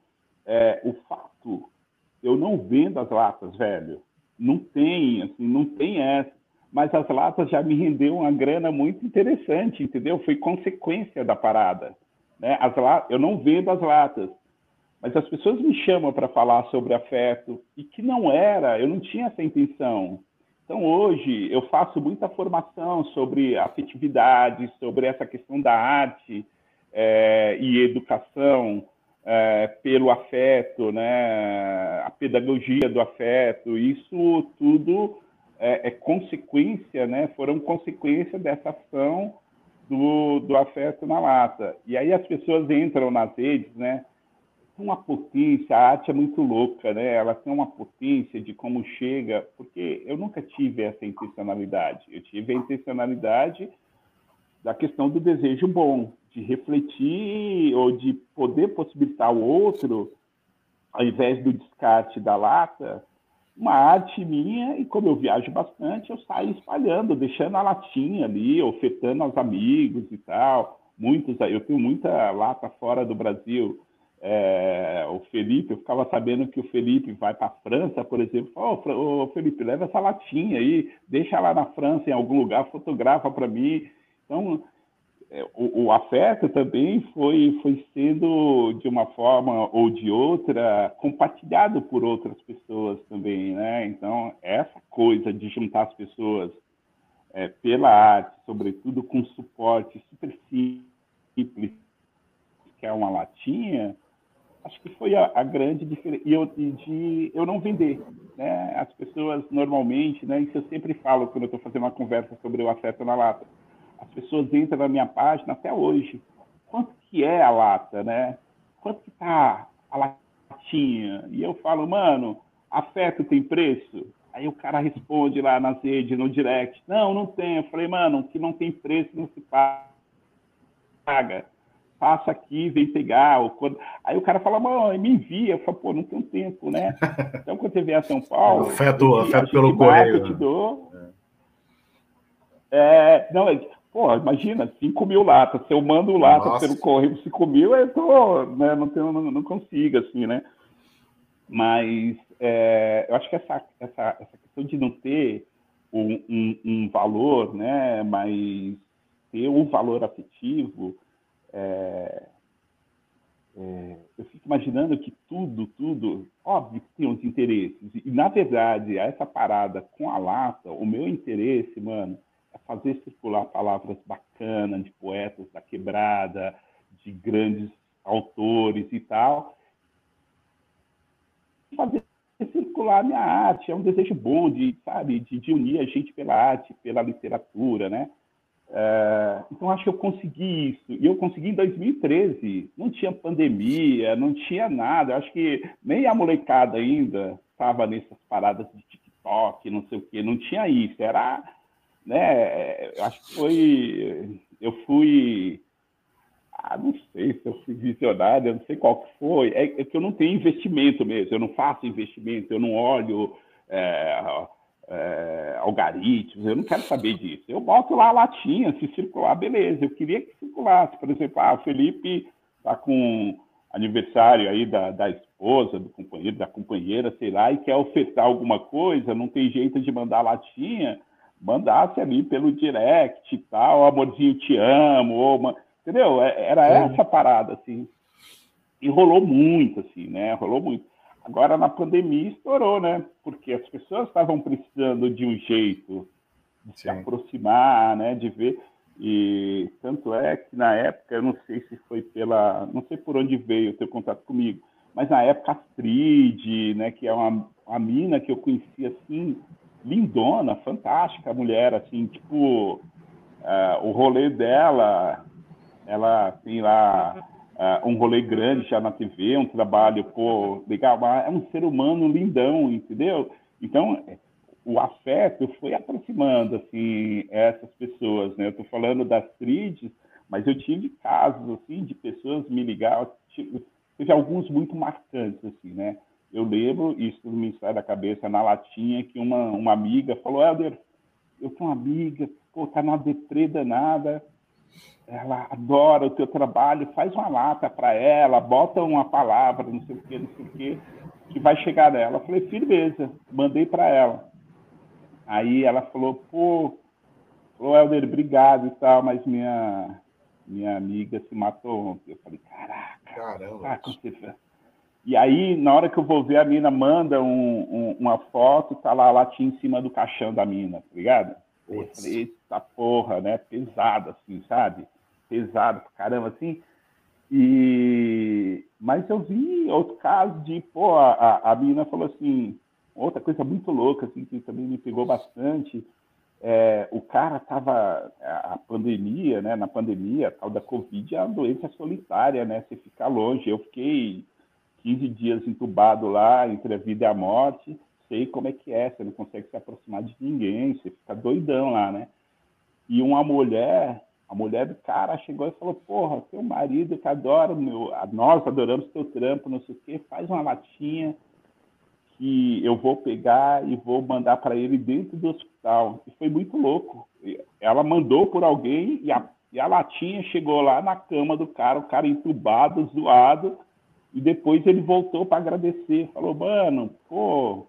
é, o fato, eu não vendo as latas, velho, não tem, assim, não tem essa. Mas as latas já me rendeu uma grana muito interessante, entendeu? Foi consequência da parada. Né? As latas, eu não vendo as latas, mas as pessoas me chamam para falar sobre afeto e que não era, eu não tinha essa intenção. Então hoje eu faço muita formação sobre afetividade, sobre essa questão da arte é, e educação é, pelo afeto, né? A pedagogia do afeto, isso tudo é, é consequência, né? Foram consequência dessa ação do, do afeto na lata. E aí as pessoas entram nas redes, né? Uma potência, a arte é muito louca, né? Ela tem uma potência de como chega, porque eu nunca tive essa intencionalidade. Eu tive a intencionalidade da questão do desejo bom, de refletir ou de poder possibilitar ao outro, ao invés do descarte da lata, uma arte minha, e como eu viajo bastante, eu saio espalhando, deixando a latinha ali, ofertando aos amigos e tal. Muitos, eu tenho muita lata fora do Brasil, é, o Felipe, eu ficava sabendo que o Felipe vai para a França, por exemplo, oh, Felipe, leva essa latinha aí, deixa lá na França, em algum lugar, fotografa para mim. Então, é, o, o, afeto também foi, foi sendo, de uma forma ou de outra, compartilhado por outras pessoas também, né? Então, essa coisa de juntar as pessoas é, pela arte, sobretudo com suporte super simples, que é uma latinha, acho que foi a, a grande diferença. E, eu, de eu não vender. Né? As pessoas normalmente, né, isso eu sempre falo quando eu estou fazendo uma conversa sobre o afeto na lata. As pessoas entram na minha página até hoje. Quanto que é a lata, né? Quanto que tá a latinha? E eu falo, mano, afeto tem preço? Aí o cara responde lá nas redes, no direct, não, não tem. Eu falei, mano, que não tem preço não se paga passa aqui, vem pegar. Ou quando... Aí o cara fala, mano, me envia. Eu falo, pô, não tenho tempo, né? Então, quando você vier a São Paulo... afeto, afeto pelo correio. Eu te dou. É. é não, pô, imagina, 5 mil latas. Se eu mando lata Nossa. pelo correio 5 mil, eu tô, né, não, tenho, não, não consigo, assim, né? Mas é, eu acho que essa, essa, essa questão de não ter um, um, um valor, né, mas ter um valor afetivo, é, é, eu fico imaginando que tudo, tudo, óbvio que tem uns interesses. E, na verdade, essa parada com a lata, o meu interesse, mano, é fazer circular palavras bacanas de poetas da quebrada, de grandes autores e tal. Fazer circular a minha arte. É um desejo bom de, sabe, de, de unir a gente pela arte, pela literatura, né? É, então, acho que eu consegui isso. E eu consegui em 2013. Não tinha pandemia, não tinha nada. acho que nem a molecada ainda estava nessas paradas de TikTok, não sei o quê. Não tinha isso. Era. Né, acho que foi. Eu fui. Ah, não sei se eu fui visionário, não sei qual que foi. É, é que eu não tenho investimento mesmo. Eu não faço investimento, eu não olho. É, é, algoritmos, eu não quero saber disso. Eu boto lá a latinha, se circular, beleza. Eu queria que circulasse. Por exemplo, ah, o Felipe está com aniversário aí da, da esposa, do companheiro, da companheira, sei lá, e quer ofertar alguma coisa, não tem jeito de mandar latinha, mandasse ali pelo direct e tal, amorzinho, te amo, ou, entendeu? É, era essa parada, assim. E rolou muito, assim, né? Rolou muito. Agora, na pandemia, estourou, né? Porque as pessoas estavam precisando de um jeito de Sim. se aproximar, né? De ver. E tanto é que na época, eu não sei se foi pela. Não sei por onde veio o teu contato comigo, mas na época, Astrid, né? Que é uma, uma mina que eu conheci assim, lindona, fantástica mulher, assim, tipo. Uh, o rolê dela, ela tem lá uh, um rolê grande já na TV, um trabalho, pô, legal, é um ser humano lindão, entendeu? Então, o afeto foi aproximando, assim, essas pessoas, né? Eu tô falando das tríades, mas eu tive casos, assim, de pessoas me ligar, tive, teve alguns muito marcantes, assim, né? eu lembro, isso me sai da cabeça na latinha, que uma, uma amiga falou, Helder, eu tenho uma amiga, pô, tá numa deprê danada, ela adora o teu trabalho, faz uma lata para ela, bota uma palavra, não sei o que, não sei o que, que vai chegar nela. Eu falei, firmeza, mandei para ela. Aí ela falou, pô, falou, Helder, obrigado e tal, mas minha, minha amiga se matou ontem. Eu falei, caraca, Caramba. Tá e aí, na hora que eu vou ver, a mina manda um, um, uma foto, tá lá a latinha em cima do caixão da mina, tá ligado? Eu falei, eita porra, né? Pesado, assim, sabe? Pesado pra caramba, assim. E... Mas eu vi outro caso de, pô, a, a menina falou assim, outra coisa muito louca, assim, que também me pegou bastante. É, o cara estava, a pandemia, né? Na pandemia, a tal da Covid é uma doença solitária, né? Você fica longe. Eu fiquei 15 dias entubado lá, entre a vida e a morte sei como é que é, você não consegue se aproximar de ninguém, você fica doidão lá, né? E uma mulher, a mulher do cara chegou e falou, porra, teu marido que adora, meu, nós adoramos teu trampo, não sei o quê, faz uma latinha que eu vou pegar e vou mandar para ele dentro do hospital. E foi muito louco. Ela mandou por alguém e a, e a latinha chegou lá na cama do cara, o cara entubado, zoado, e depois ele voltou para agradecer. Falou, mano, pô,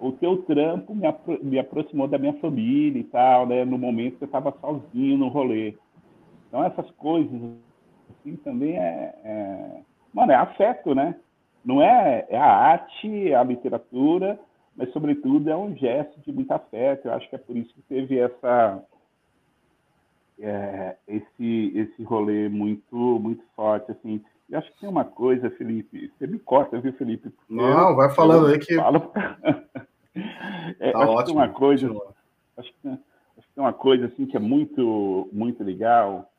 o teu trampo me, apro me aproximou da minha família e tal, né? No momento que eu estava sozinho no rolê. Então, essas coisas, assim, também é, é... Mano, é afeto, né? Não é, é a arte, é a literatura, mas, sobretudo, é um gesto de muito afeto. Eu acho que é por isso que teve essa... É, esse, esse rolê muito, muito forte, assim. Eu acho que tem uma coisa, Felipe, você me corta, viu, Felipe? Não, vai falando aí que... Falo... É, tá acho. Que uma coisa, acho que, acho que tem uma coisa assim que é muito, muito legal.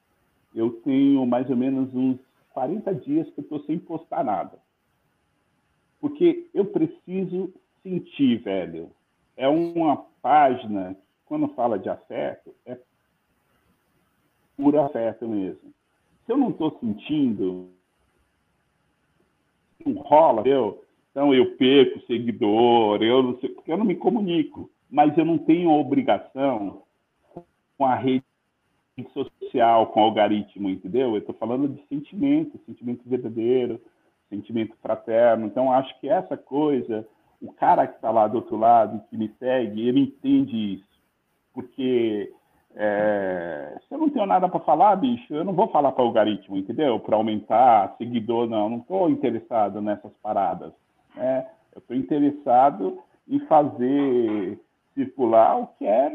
Eu tenho mais ou menos uns 40 dias que eu estou sem postar nada. Porque eu preciso sentir, velho. É uma página, quando fala de afeto, é puro afeto mesmo. Se eu não estou sentindo, não rola, eu então eu perco seguidor, eu não sei, porque eu não me comunico, mas eu não tenho obrigação com a rede social, com o algoritmo, entendeu? Eu estou falando de sentimento, sentimento verdadeiro, sentimento fraterno. Então acho que essa coisa, o cara que está lá do outro lado, que me segue, ele entende isso, porque é, se eu não tenho nada para falar, bicho, eu não vou falar para o algoritmo, entendeu? Para aumentar seguidor, não. Não estou interessado nessas paradas. Né? Eu estou interessado em fazer circular o que é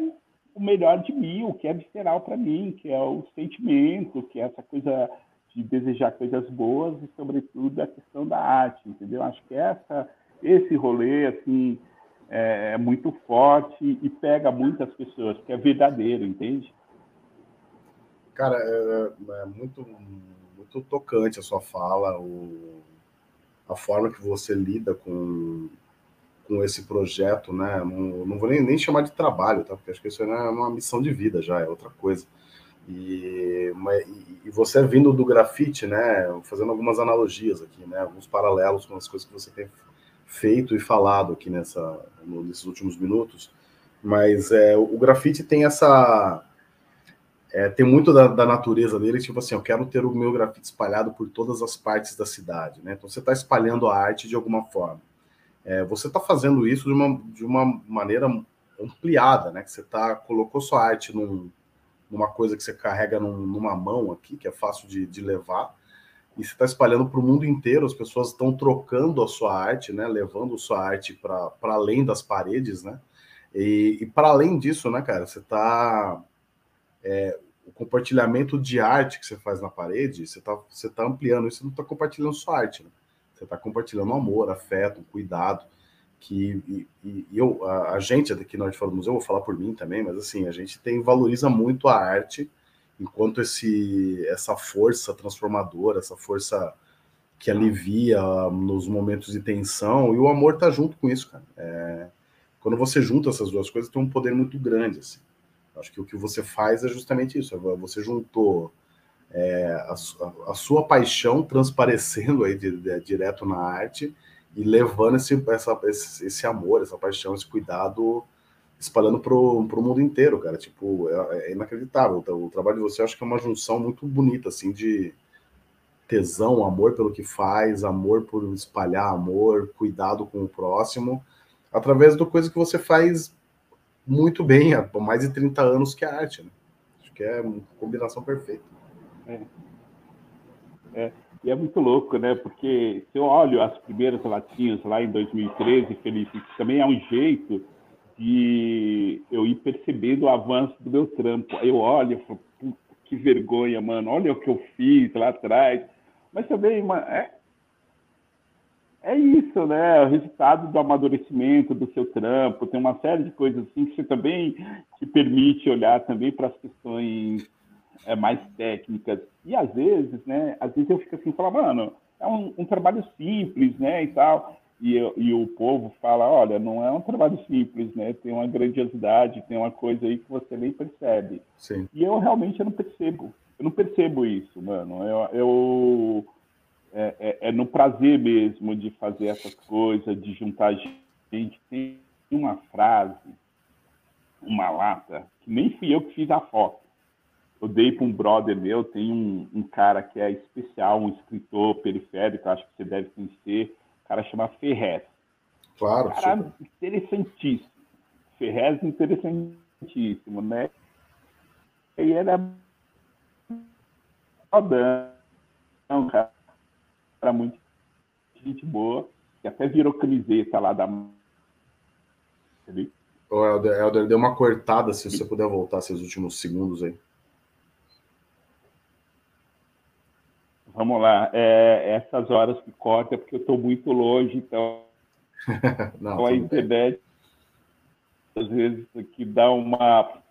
o melhor de mim, o que é visceral para mim, que é o sentimento, que é essa coisa de desejar coisas boas e, sobretudo, a questão da arte, entendeu? Acho que essa, esse rolê, assim, é, é muito forte e pega muitas pessoas, porque é verdadeiro, entende? Cara, é, é muito, muito tocante a sua fala, o a forma que você lida com, com esse projeto, né? Não, não vou nem, nem chamar de trabalho, tá? Porque acho que isso é uma missão de vida já, é outra coisa. E, e você vindo do grafite, né? Fazendo algumas analogias aqui, né? Alguns paralelos com as coisas que você tem feito e falado aqui nessa, nesses últimos minutos. Mas é, o grafite tem essa é, tem muito da, da, natureza dele, tipo assim, eu quero ter o meu grafite espalhado por todas as partes da cidade, né? Então você está espalhando a arte de alguma forma. É, você está fazendo isso de uma, de uma maneira ampliada, né? Que você tá, colocou sua arte num, numa coisa que você carrega num, numa mão aqui, que é fácil de, de levar, e você está espalhando para o mundo inteiro, as pessoas estão trocando a sua arte, né? Levando sua arte para além das paredes, né? E, e para além disso, né, cara, você está é, o compartilhamento de arte que você faz na parede, você está você tá ampliando isso, você não está compartilhando só arte, né? Você está compartilhando amor, afeto, cuidado, que e, e eu, a, a, gente aqui na Arte Fora do Museu, vou falar por mim também, mas assim, a gente tem valoriza muito a arte enquanto esse essa força transformadora, essa força que alivia nos momentos de tensão, e o amor tá junto com isso, cara. É, quando você junta essas duas coisas, tem um poder muito grande, assim. Acho que o que você faz é justamente isso. É você juntou é, a, a, sua paixão transparecendo aí de, de, direto na arte e levando esse, essa, esse, esse amor, essa paixão, esse cuidado espalhando pro, pro mundo inteiro, cara. Tipo, é, é inacreditável. O, o trabalho de você acho que é uma junção muito bonita, assim, de tesão, amor pelo que faz, amor por espalhar amor, cuidado com o próximo, através do coisa que você faz muito bem há mais de 30 anos, que a arte. Né? Acho que é uma combinação perfeita. É. é. E é muito louco, né? Porque se eu olho as primeiras latinhas lá em 2013, Felipe, também é um jeito de eu ir percebendo o avanço do meu trampo. Aí eu olho e falo, que vergonha, mano, olha o que eu fiz lá atrás. Mas também, é, é isso, né? O resultado do amadurecimento do seu trampo, tem uma série de coisas assim que você também te permite olhar também para as questões é, mais técnicas. E às vezes, né? Às vezes eu fico assim, falo, mano, é um, um trabalho simples, né? E tal. E, e, o povo fala, olha, não é um trabalho simples, né? Tem uma grandiosidade, tem uma coisa aí que você nem percebe. Sim. E eu realmente eu não percebo. Eu não percebo isso, mano. Eu, eu é, é, é, no prazer mesmo de fazer essas coisas, de juntar gente. Tem uma frase, uma lata, que nem fui eu que fiz a foto. Eu dei para um brother meu, tem um, um, cara que é especial, um escritor periférico, acho que você deve conhecer, o cara chama Ferrez. Claro. Cara super. interessantíssimo. Ferrez interessantíssimo, né? E ele é rodão, cara era muito gente boa, que até virou camiseta lá da. Ô, Helder, Helder, deu uma cortada, se você puder voltar esses últimos segundos aí. Vamos lá, é, essas horas que corta é porque eu estou muito longe, então Não, a internet às vezes que dá uma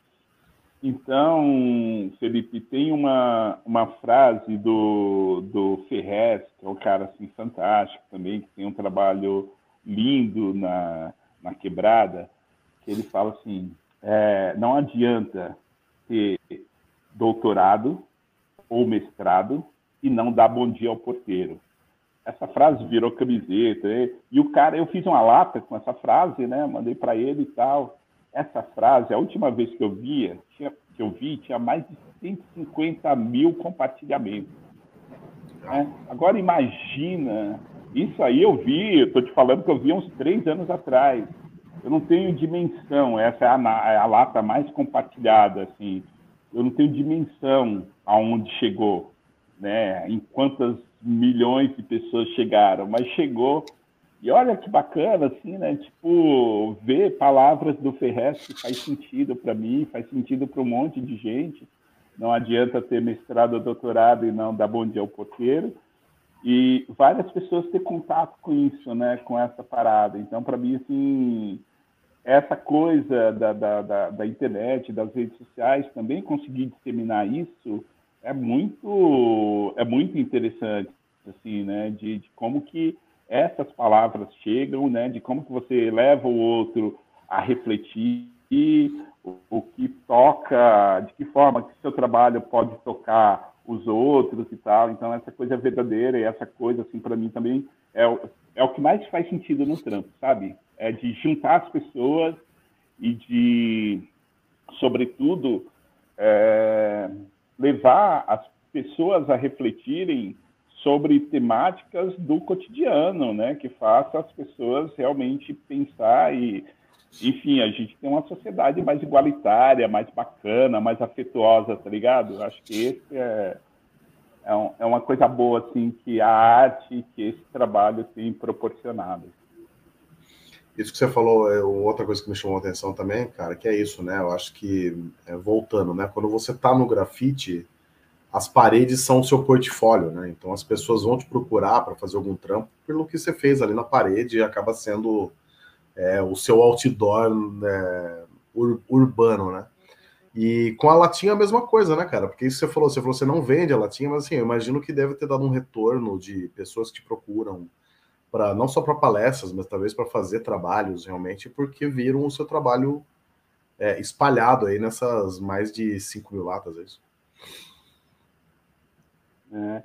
então, Felipe, tem uma, uma frase do, do Ferrez, que é um cara assim, fantástico também, que tem um trabalho lindo na, na quebrada, que ele fala assim, é, não adianta ter doutorado ou mestrado e não dar bom dia ao porteiro. Essa frase virou camiseta, e o cara, eu fiz uma lata com essa frase, né, mandei para ele e tal, essa frase, a última vez que eu via, tinha, que eu vi, tinha mais de 150 mil compartilhamentos. Né? Agora imagina, isso aí eu vi, estou te falando que eu vi uns três anos atrás. Eu não tenho dimensão, essa é a, é a lata mais compartilhada, assim. Eu não tenho dimensão aonde chegou, né? Em quantas milhões de pessoas chegaram, mas chegou e olha que bacana, assim, né? Tipo, ver palavras do Ferrez faz sentido para mim, faz sentido para um monte de gente. Não adianta ter mestrado ou doutorado e não dar bom dia ao porteiro. E várias pessoas ter contato com isso, né? Com essa parada. Então, para mim, assim, essa coisa da, da, da, da, internet, das redes sociais, também conseguir disseminar isso é muito, é muito interessante, assim, né? De, de como que essas palavras chegam, né, de como que você leva o outro a refletir o, o que toca, de que forma que seu trabalho pode tocar os outros e tal. Então essa coisa é verdadeira e essa coisa assim para mim também é o, é o que mais faz sentido no trampo, sabe? É de juntar as pessoas e de, sobretudo, é, levar as pessoas a refletirem sobre temáticas do cotidiano, né, que faça as pessoas realmente pensar e, enfim, a gente tem uma sociedade mais igualitária, mais bacana, mais afetuosa, tá ligado? Acho que esse é, é, é uma coisa boa, assim, que a arte, que esse trabalho tem proporcionado. Isso que você falou é outra coisa que me chamou a atenção também, cara, que é isso, né? Eu acho que, é, voltando, né? Quando você tá no grafite, as paredes são o seu portfólio, né? Então as pessoas vão te procurar para fazer algum trampo pelo que você fez ali na parede e acaba sendo é, o seu outdoor né, ur urbano, né? E com a latinha a mesma coisa, né, cara? Porque isso você falou, você falou, você não vende a latinha, mas assim, eu imagino que deve ter dado um retorno de pessoas que te procuram para não só para palestras, mas talvez para fazer trabalhos realmente, porque viram o seu trabalho é, espalhado aí nessas mais de 5 mil latas, é isso? Né?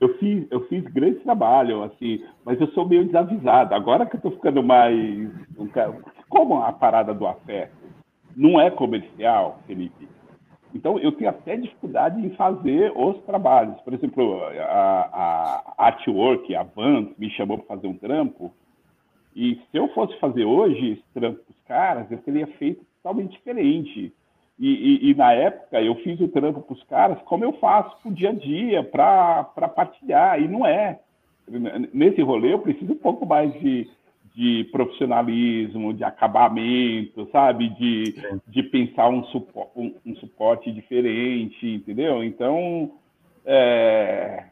eu fiz, eu fiz grande trabalho, assim, mas eu sou meio desavisado. Agora que eu estou ficando mais. Como a parada do afeto não é comercial, Felipe, então eu tenho até dificuldade em fazer os trabalhos. Por exemplo, a, a Artwork, a Vans, me chamou para fazer um trampo, e se eu fosse fazer hoje esse trampo os caras, eu teria feito totalmente diferente. E, e, e, na época eu fiz o trampo para os caras como eu faço para o dia a dia, para partilhar, e não é. Nesse rolê eu preciso um pouco mais de, de profissionalismo, de acabamento, sabe? De, de pensar um, supo, um, um suporte diferente, entendeu? Então, é,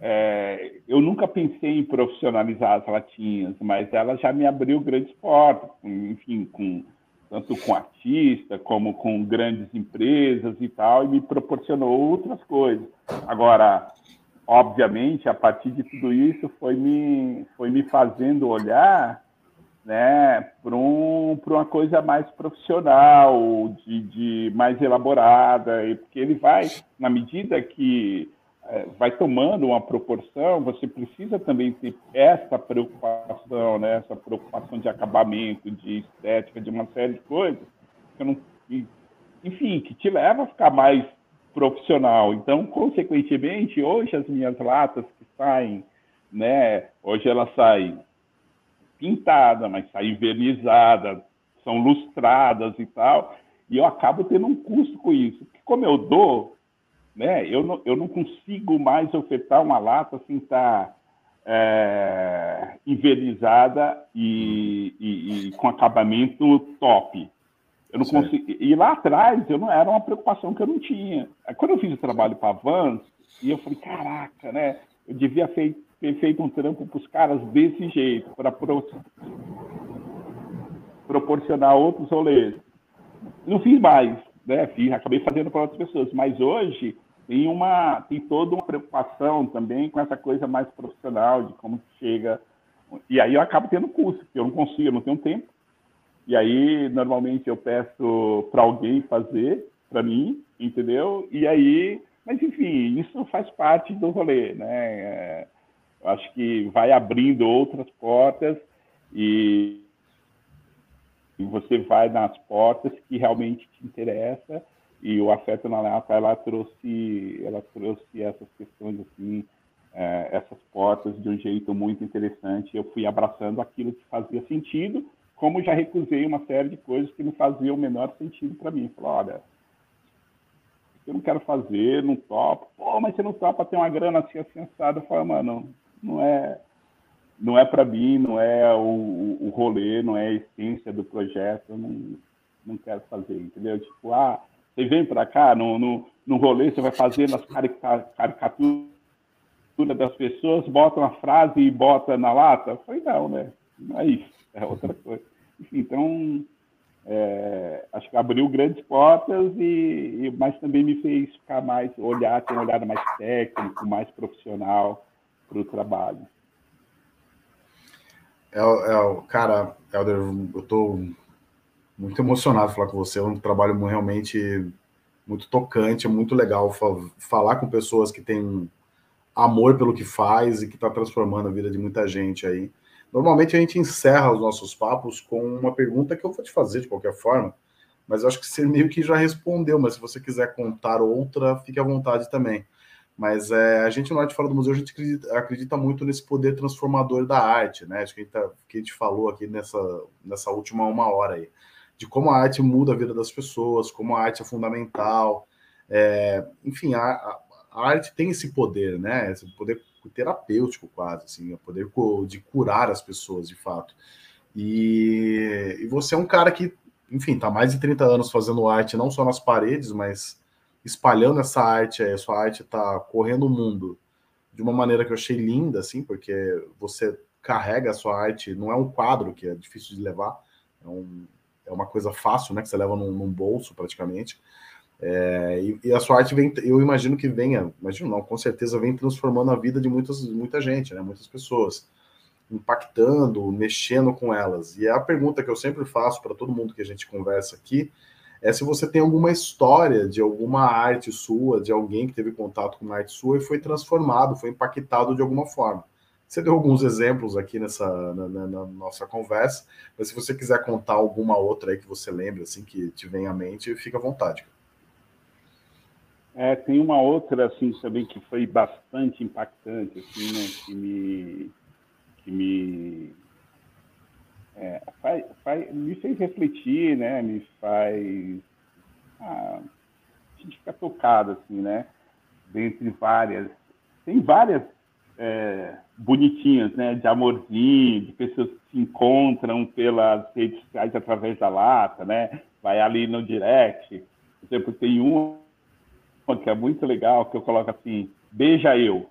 é, eu nunca pensei em profissionalizar as latinhas, mas ela já me abriu grandes portas, enfim, com tanto com artista como com grandes empresas e tal, e me proporcionou outras coisas. Agora, obviamente, a partir de tudo isso foi me, foi me fazendo olhar né, para um, uma coisa mais profissional, de, de mais elaborada, e porque ele vai, na medida que vai tomando uma proporção, você precisa também ter essa preocupação, né? essa preocupação de acabamento, de estética, de uma série de coisas, que não, enfim, que te leva a ficar mais profissional. Então, consequentemente, hoje as minhas latas que saem, né? hoje elas saem pintadas, mas saem envernizadas, são lustradas e tal, e eu acabo tendo um custo com isso. Porque como eu dou, né? Eu não, eu não consigo mais ofertar uma lata assim tá é, envernizada e, e, e, com acabamento top. Eu não consigo. E lá atrás eu não era uma preocupação que eu não tinha. Quando eu fiz o trabalho para a Vans, e eu falei, caraca, né? Eu devia ter feito um trampo para os caras desse jeito, para pro, proporcionar outros rolês. Não fiz mais, né? Fiz, acabei fazendo para outras pessoas. Mas hoje tem uma tem toda uma preocupação também com essa coisa mais profissional de como chega. E aí eu acabo tendo custo porque eu não consigo eu não tenho tempo. E aí normalmente eu peço para alguém fazer para mim entendeu? E aí mas enfim isso faz parte do rolê né? É, eu acho que vai abrindo outras portas e e você vai nas portas que realmente te interessa e o afeto na lata ela trouxe ela trouxe essas questões assim é, essas portas de um jeito muito interessante. Eu fui abraçando aquilo que fazia sentido como já recusei uma série de coisas que não faziam o menor sentido para mim. Falei olha eu não quero fazer não topo. Pô mas você não topa ter uma grana assim assada eu falo mano não é não é para mim não é o, o rolê não é a essência do projeto eu não não quero fazer. Entendeu? Tipo ah você vem para cá, no, no, no rolê, você vai fazendo as caricaturas das pessoas, bota uma frase e bota na lata. Eu falei, não, né? Não é isso, é outra coisa. Enfim, então, é, acho que abriu grandes portas, e, e, mas também me fez ficar mais, olhar, ter um olhar mais técnico, mais profissional para o trabalho. É, é, cara, Helder, eu estou muito emocionado falar com você. É um trabalho realmente muito tocante, é muito legal falar com pessoas que têm amor pelo que faz e que está transformando a vida de muita gente aí. Normalmente a gente encerra os nossos papos com uma pergunta que eu vou te fazer de qualquer forma, mas eu acho que você meio que já respondeu, mas se você quiser contar outra, fique à vontade também. Mas é, a gente no Arte Fora do Museu, a gente acredita, acredita, muito nesse poder transformador da arte, né? Acho que a gente, tá, que a gente falou aqui nessa, nessa última uma hora aí de como a arte muda a vida das pessoas, como a arte é fundamental. É, enfim, a, a, arte tem esse poder, né? Esse poder terapêutico quase, assim, o poder de curar as pessoas, de fato. E, e você é um cara que, enfim, está mais de 30 anos fazendo arte, não só nas paredes, mas espalhando essa arte, a sua arte está correndo o mundo de uma maneira que eu achei linda, assim, porque você carrega a sua arte, não é um quadro que é difícil de levar, é um, é uma coisa fácil, né? Que você leva num, num bolso praticamente. É, e, e, a sua arte vem, eu imagino que venha, imagino não, com certeza vem transformando a vida de muitas, muita gente, né? Muitas pessoas, impactando, mexendo com elas. E a pergunta que eu sempre faço para todo mundo que a gente conversa aqui é se você tem alguma história de alguma arte sua, de alguém que teve contato com uma arte sua e foi transformado, foi impactado de alguma forma. Você deu alguns exemplos aqui nessa na, na, na nossa conversa, mas se você quiser contar alguma outra aí que você lembra, assim, que te vem à mente, fica à vontade. É, tem uma outra, assim, também que foi bastante impactante, assim, né, que me, que me, é, faz, faz, me fez refletir, né, me faz, ah, a gente fica tocado, assim, né, dentre várias, tem várias é, bonitinhas, né, de amorzinho, de pessoas que se encontram pelas redes sociais através da lata, né, vai ali no direct, por exemplo, tem uma que é muito legal, que eu coloco assim, beija eu,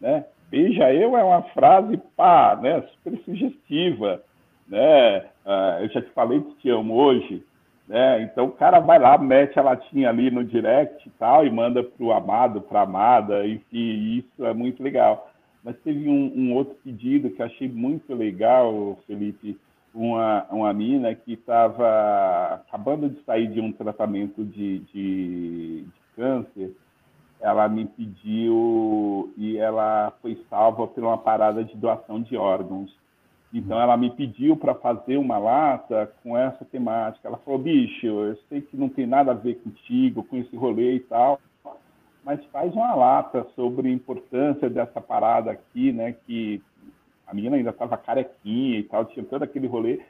né? Beija eu é uma frase, pá, né, super sugestiva, né? Uh, eu já te falei que te amo hoje, né? Então o cara vai lá, mete a latinha ali no direct e tal, e manda pro amado, pra amada, enfim, isso é muito legal. Mas teve um, um outro pedido que eu achei muito legal, Felipe, uma, uma mina que estava acabando de sair de um tratamento de, de, de câncer, ela me pediu e ela foi salva por uma parada de doação de órgãos. Então ela me pediu para fazer uma lata com essa temática. Ela falou: "Bicho, eu sei que não tem nada a ver contigo, com esse rolê e tal, mas faz uma lata sobre a importância dessa parada aqui, né, que a menina ainda estava carequinha e tal, tinha todo aquele rolê.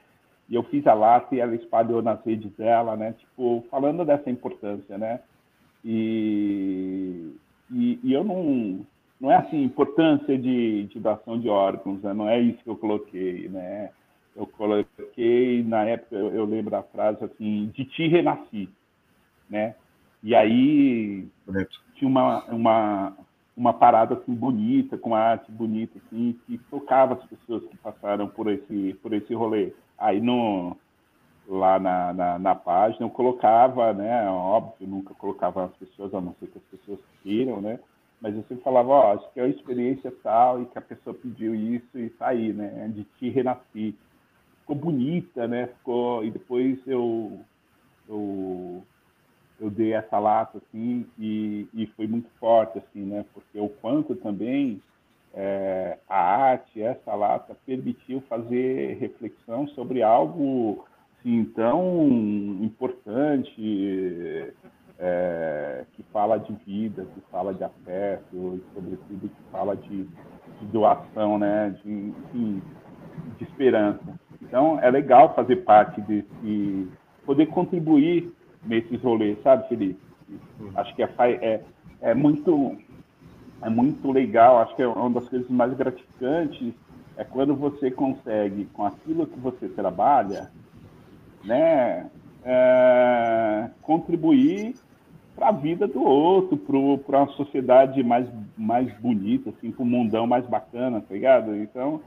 E eu fiz a lata e ela espalhou nas redes dela, né? Tipo, falando dessa importância, né? E, e, e, eu não. Não é assim, importância de, de doação de órgãos, né? não é isso que eu coloquei, né? Eu coloquei, na época, eu, eu lembro da frase assim, de ti renasci, né? E aí Bonito. Tinha uma, uma, uma parada assim bonita, com arte bonita, assim, que tocava as pessoas que passaram por esse, por esse rolê. Aí no, lá na, na, na, página, eu colocava, né, óbvio, nunca colocava as pessoas, a não ser que as pessoas queiram, né, mas eu sempre falava, ó, acho que é uma experiência tal e que a pessoa pediu isso e tá aí, né, de te renasci. Ficou bonita, né, ficou, e depois eu, eu, eu dei essa lata, assim, e, e foi muito forte, assim, né, porque o quanto também é, a arte, essa lata, permitiu fazer reflexão sobre algo assim, tão importante, é, que fala de vida, que fala de afeto, e sobretudo que fala de, de doação, né, de, enfim, de esperança. Então, é legal fazer parte desse, poder contribuir nesses rolês, sabe, Felipe? Acho que é, é, é muito é muito legal, acho que é uma das coisas mais gratificantes é quando você consegue, com aquilo que você trabalha, né, é, contribuir para a vida do outro, para uma sociedade mais, mais bonita, assim, para um mundão mais bacana, tá ligado? Então,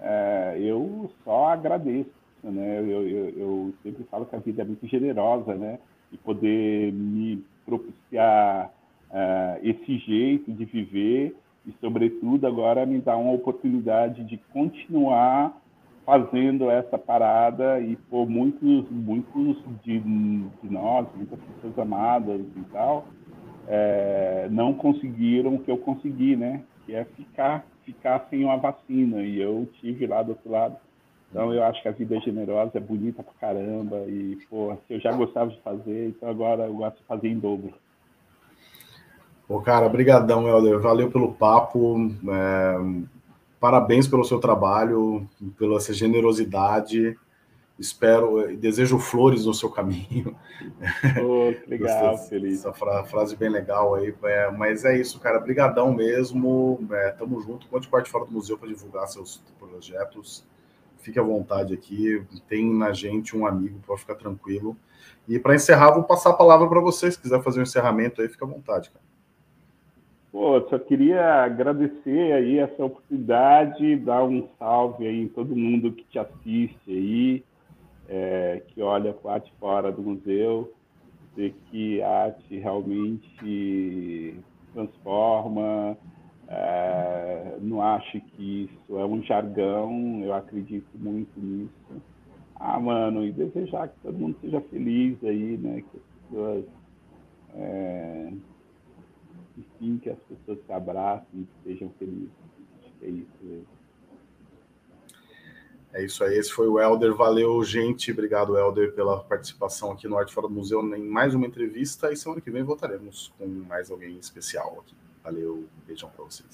é, eu só agradeço, né? Eu, eu, eu, sempre falo que a vida é muito generosa, né? E poder me propiciar é, esse jeito de viver e, sobretudo, agora me dar uma oportunidade de continuar fazendo essa parada e por muitos, muitos de, de nós, muitas pessoas amadas e tal, é, não conseguiram o que eu consegui, né? Que é ficar, ficar sem uma vacina. E eu tive lá do outro lado. Então eu acho que a vida é generosa, é bonita pra caramba. E, pô, eu já gostava de fazer, então agora eu gosto de fazer em dobro. Pô, cara, brigadão, Helder. Valeu pelo papo. É Parabéns pelo seu trabalho, pela essa generosidade. Espero e desejo flores no seu caminho. Oh, legal, feliz. Essa frase bem legal aí. É, mas é isso, cara. Brigadão mesmo. É, tamo junto. Conte parte fora do museu para divulgar seus projetos. Fique à vontade aqui. Tem na gente um amigo, pode ficar tranquilo. E para encerrar, vou passar a palavra para vocês. Se quiser fazer um encerramento aí, fica à vontade, cara. Pô, só queria agradecer aí essa oportunidade, dar um salve aí em todo mundo que te assiste aí, é, que olha a arte fora do museu, dizer que a arte realmente transforma, é, não acho que isso é um jargão, eu acredito muito nisso. Ah, mano, e desejar que todo mundo seja feliz aí, né? Que as pessoas. É... Enfim, que as pessoas se abracem e sejam felizes. Acho que é isso mesmo. É isso aí, esse foi o Helder. Valeu, gente. Obrigado, Helder, pela participação aqui no Arte Fora do Museu em mais uma entrevista. E semana que vem voltaremos com mais alguém especial aqui. Valeu, beijão para vocês.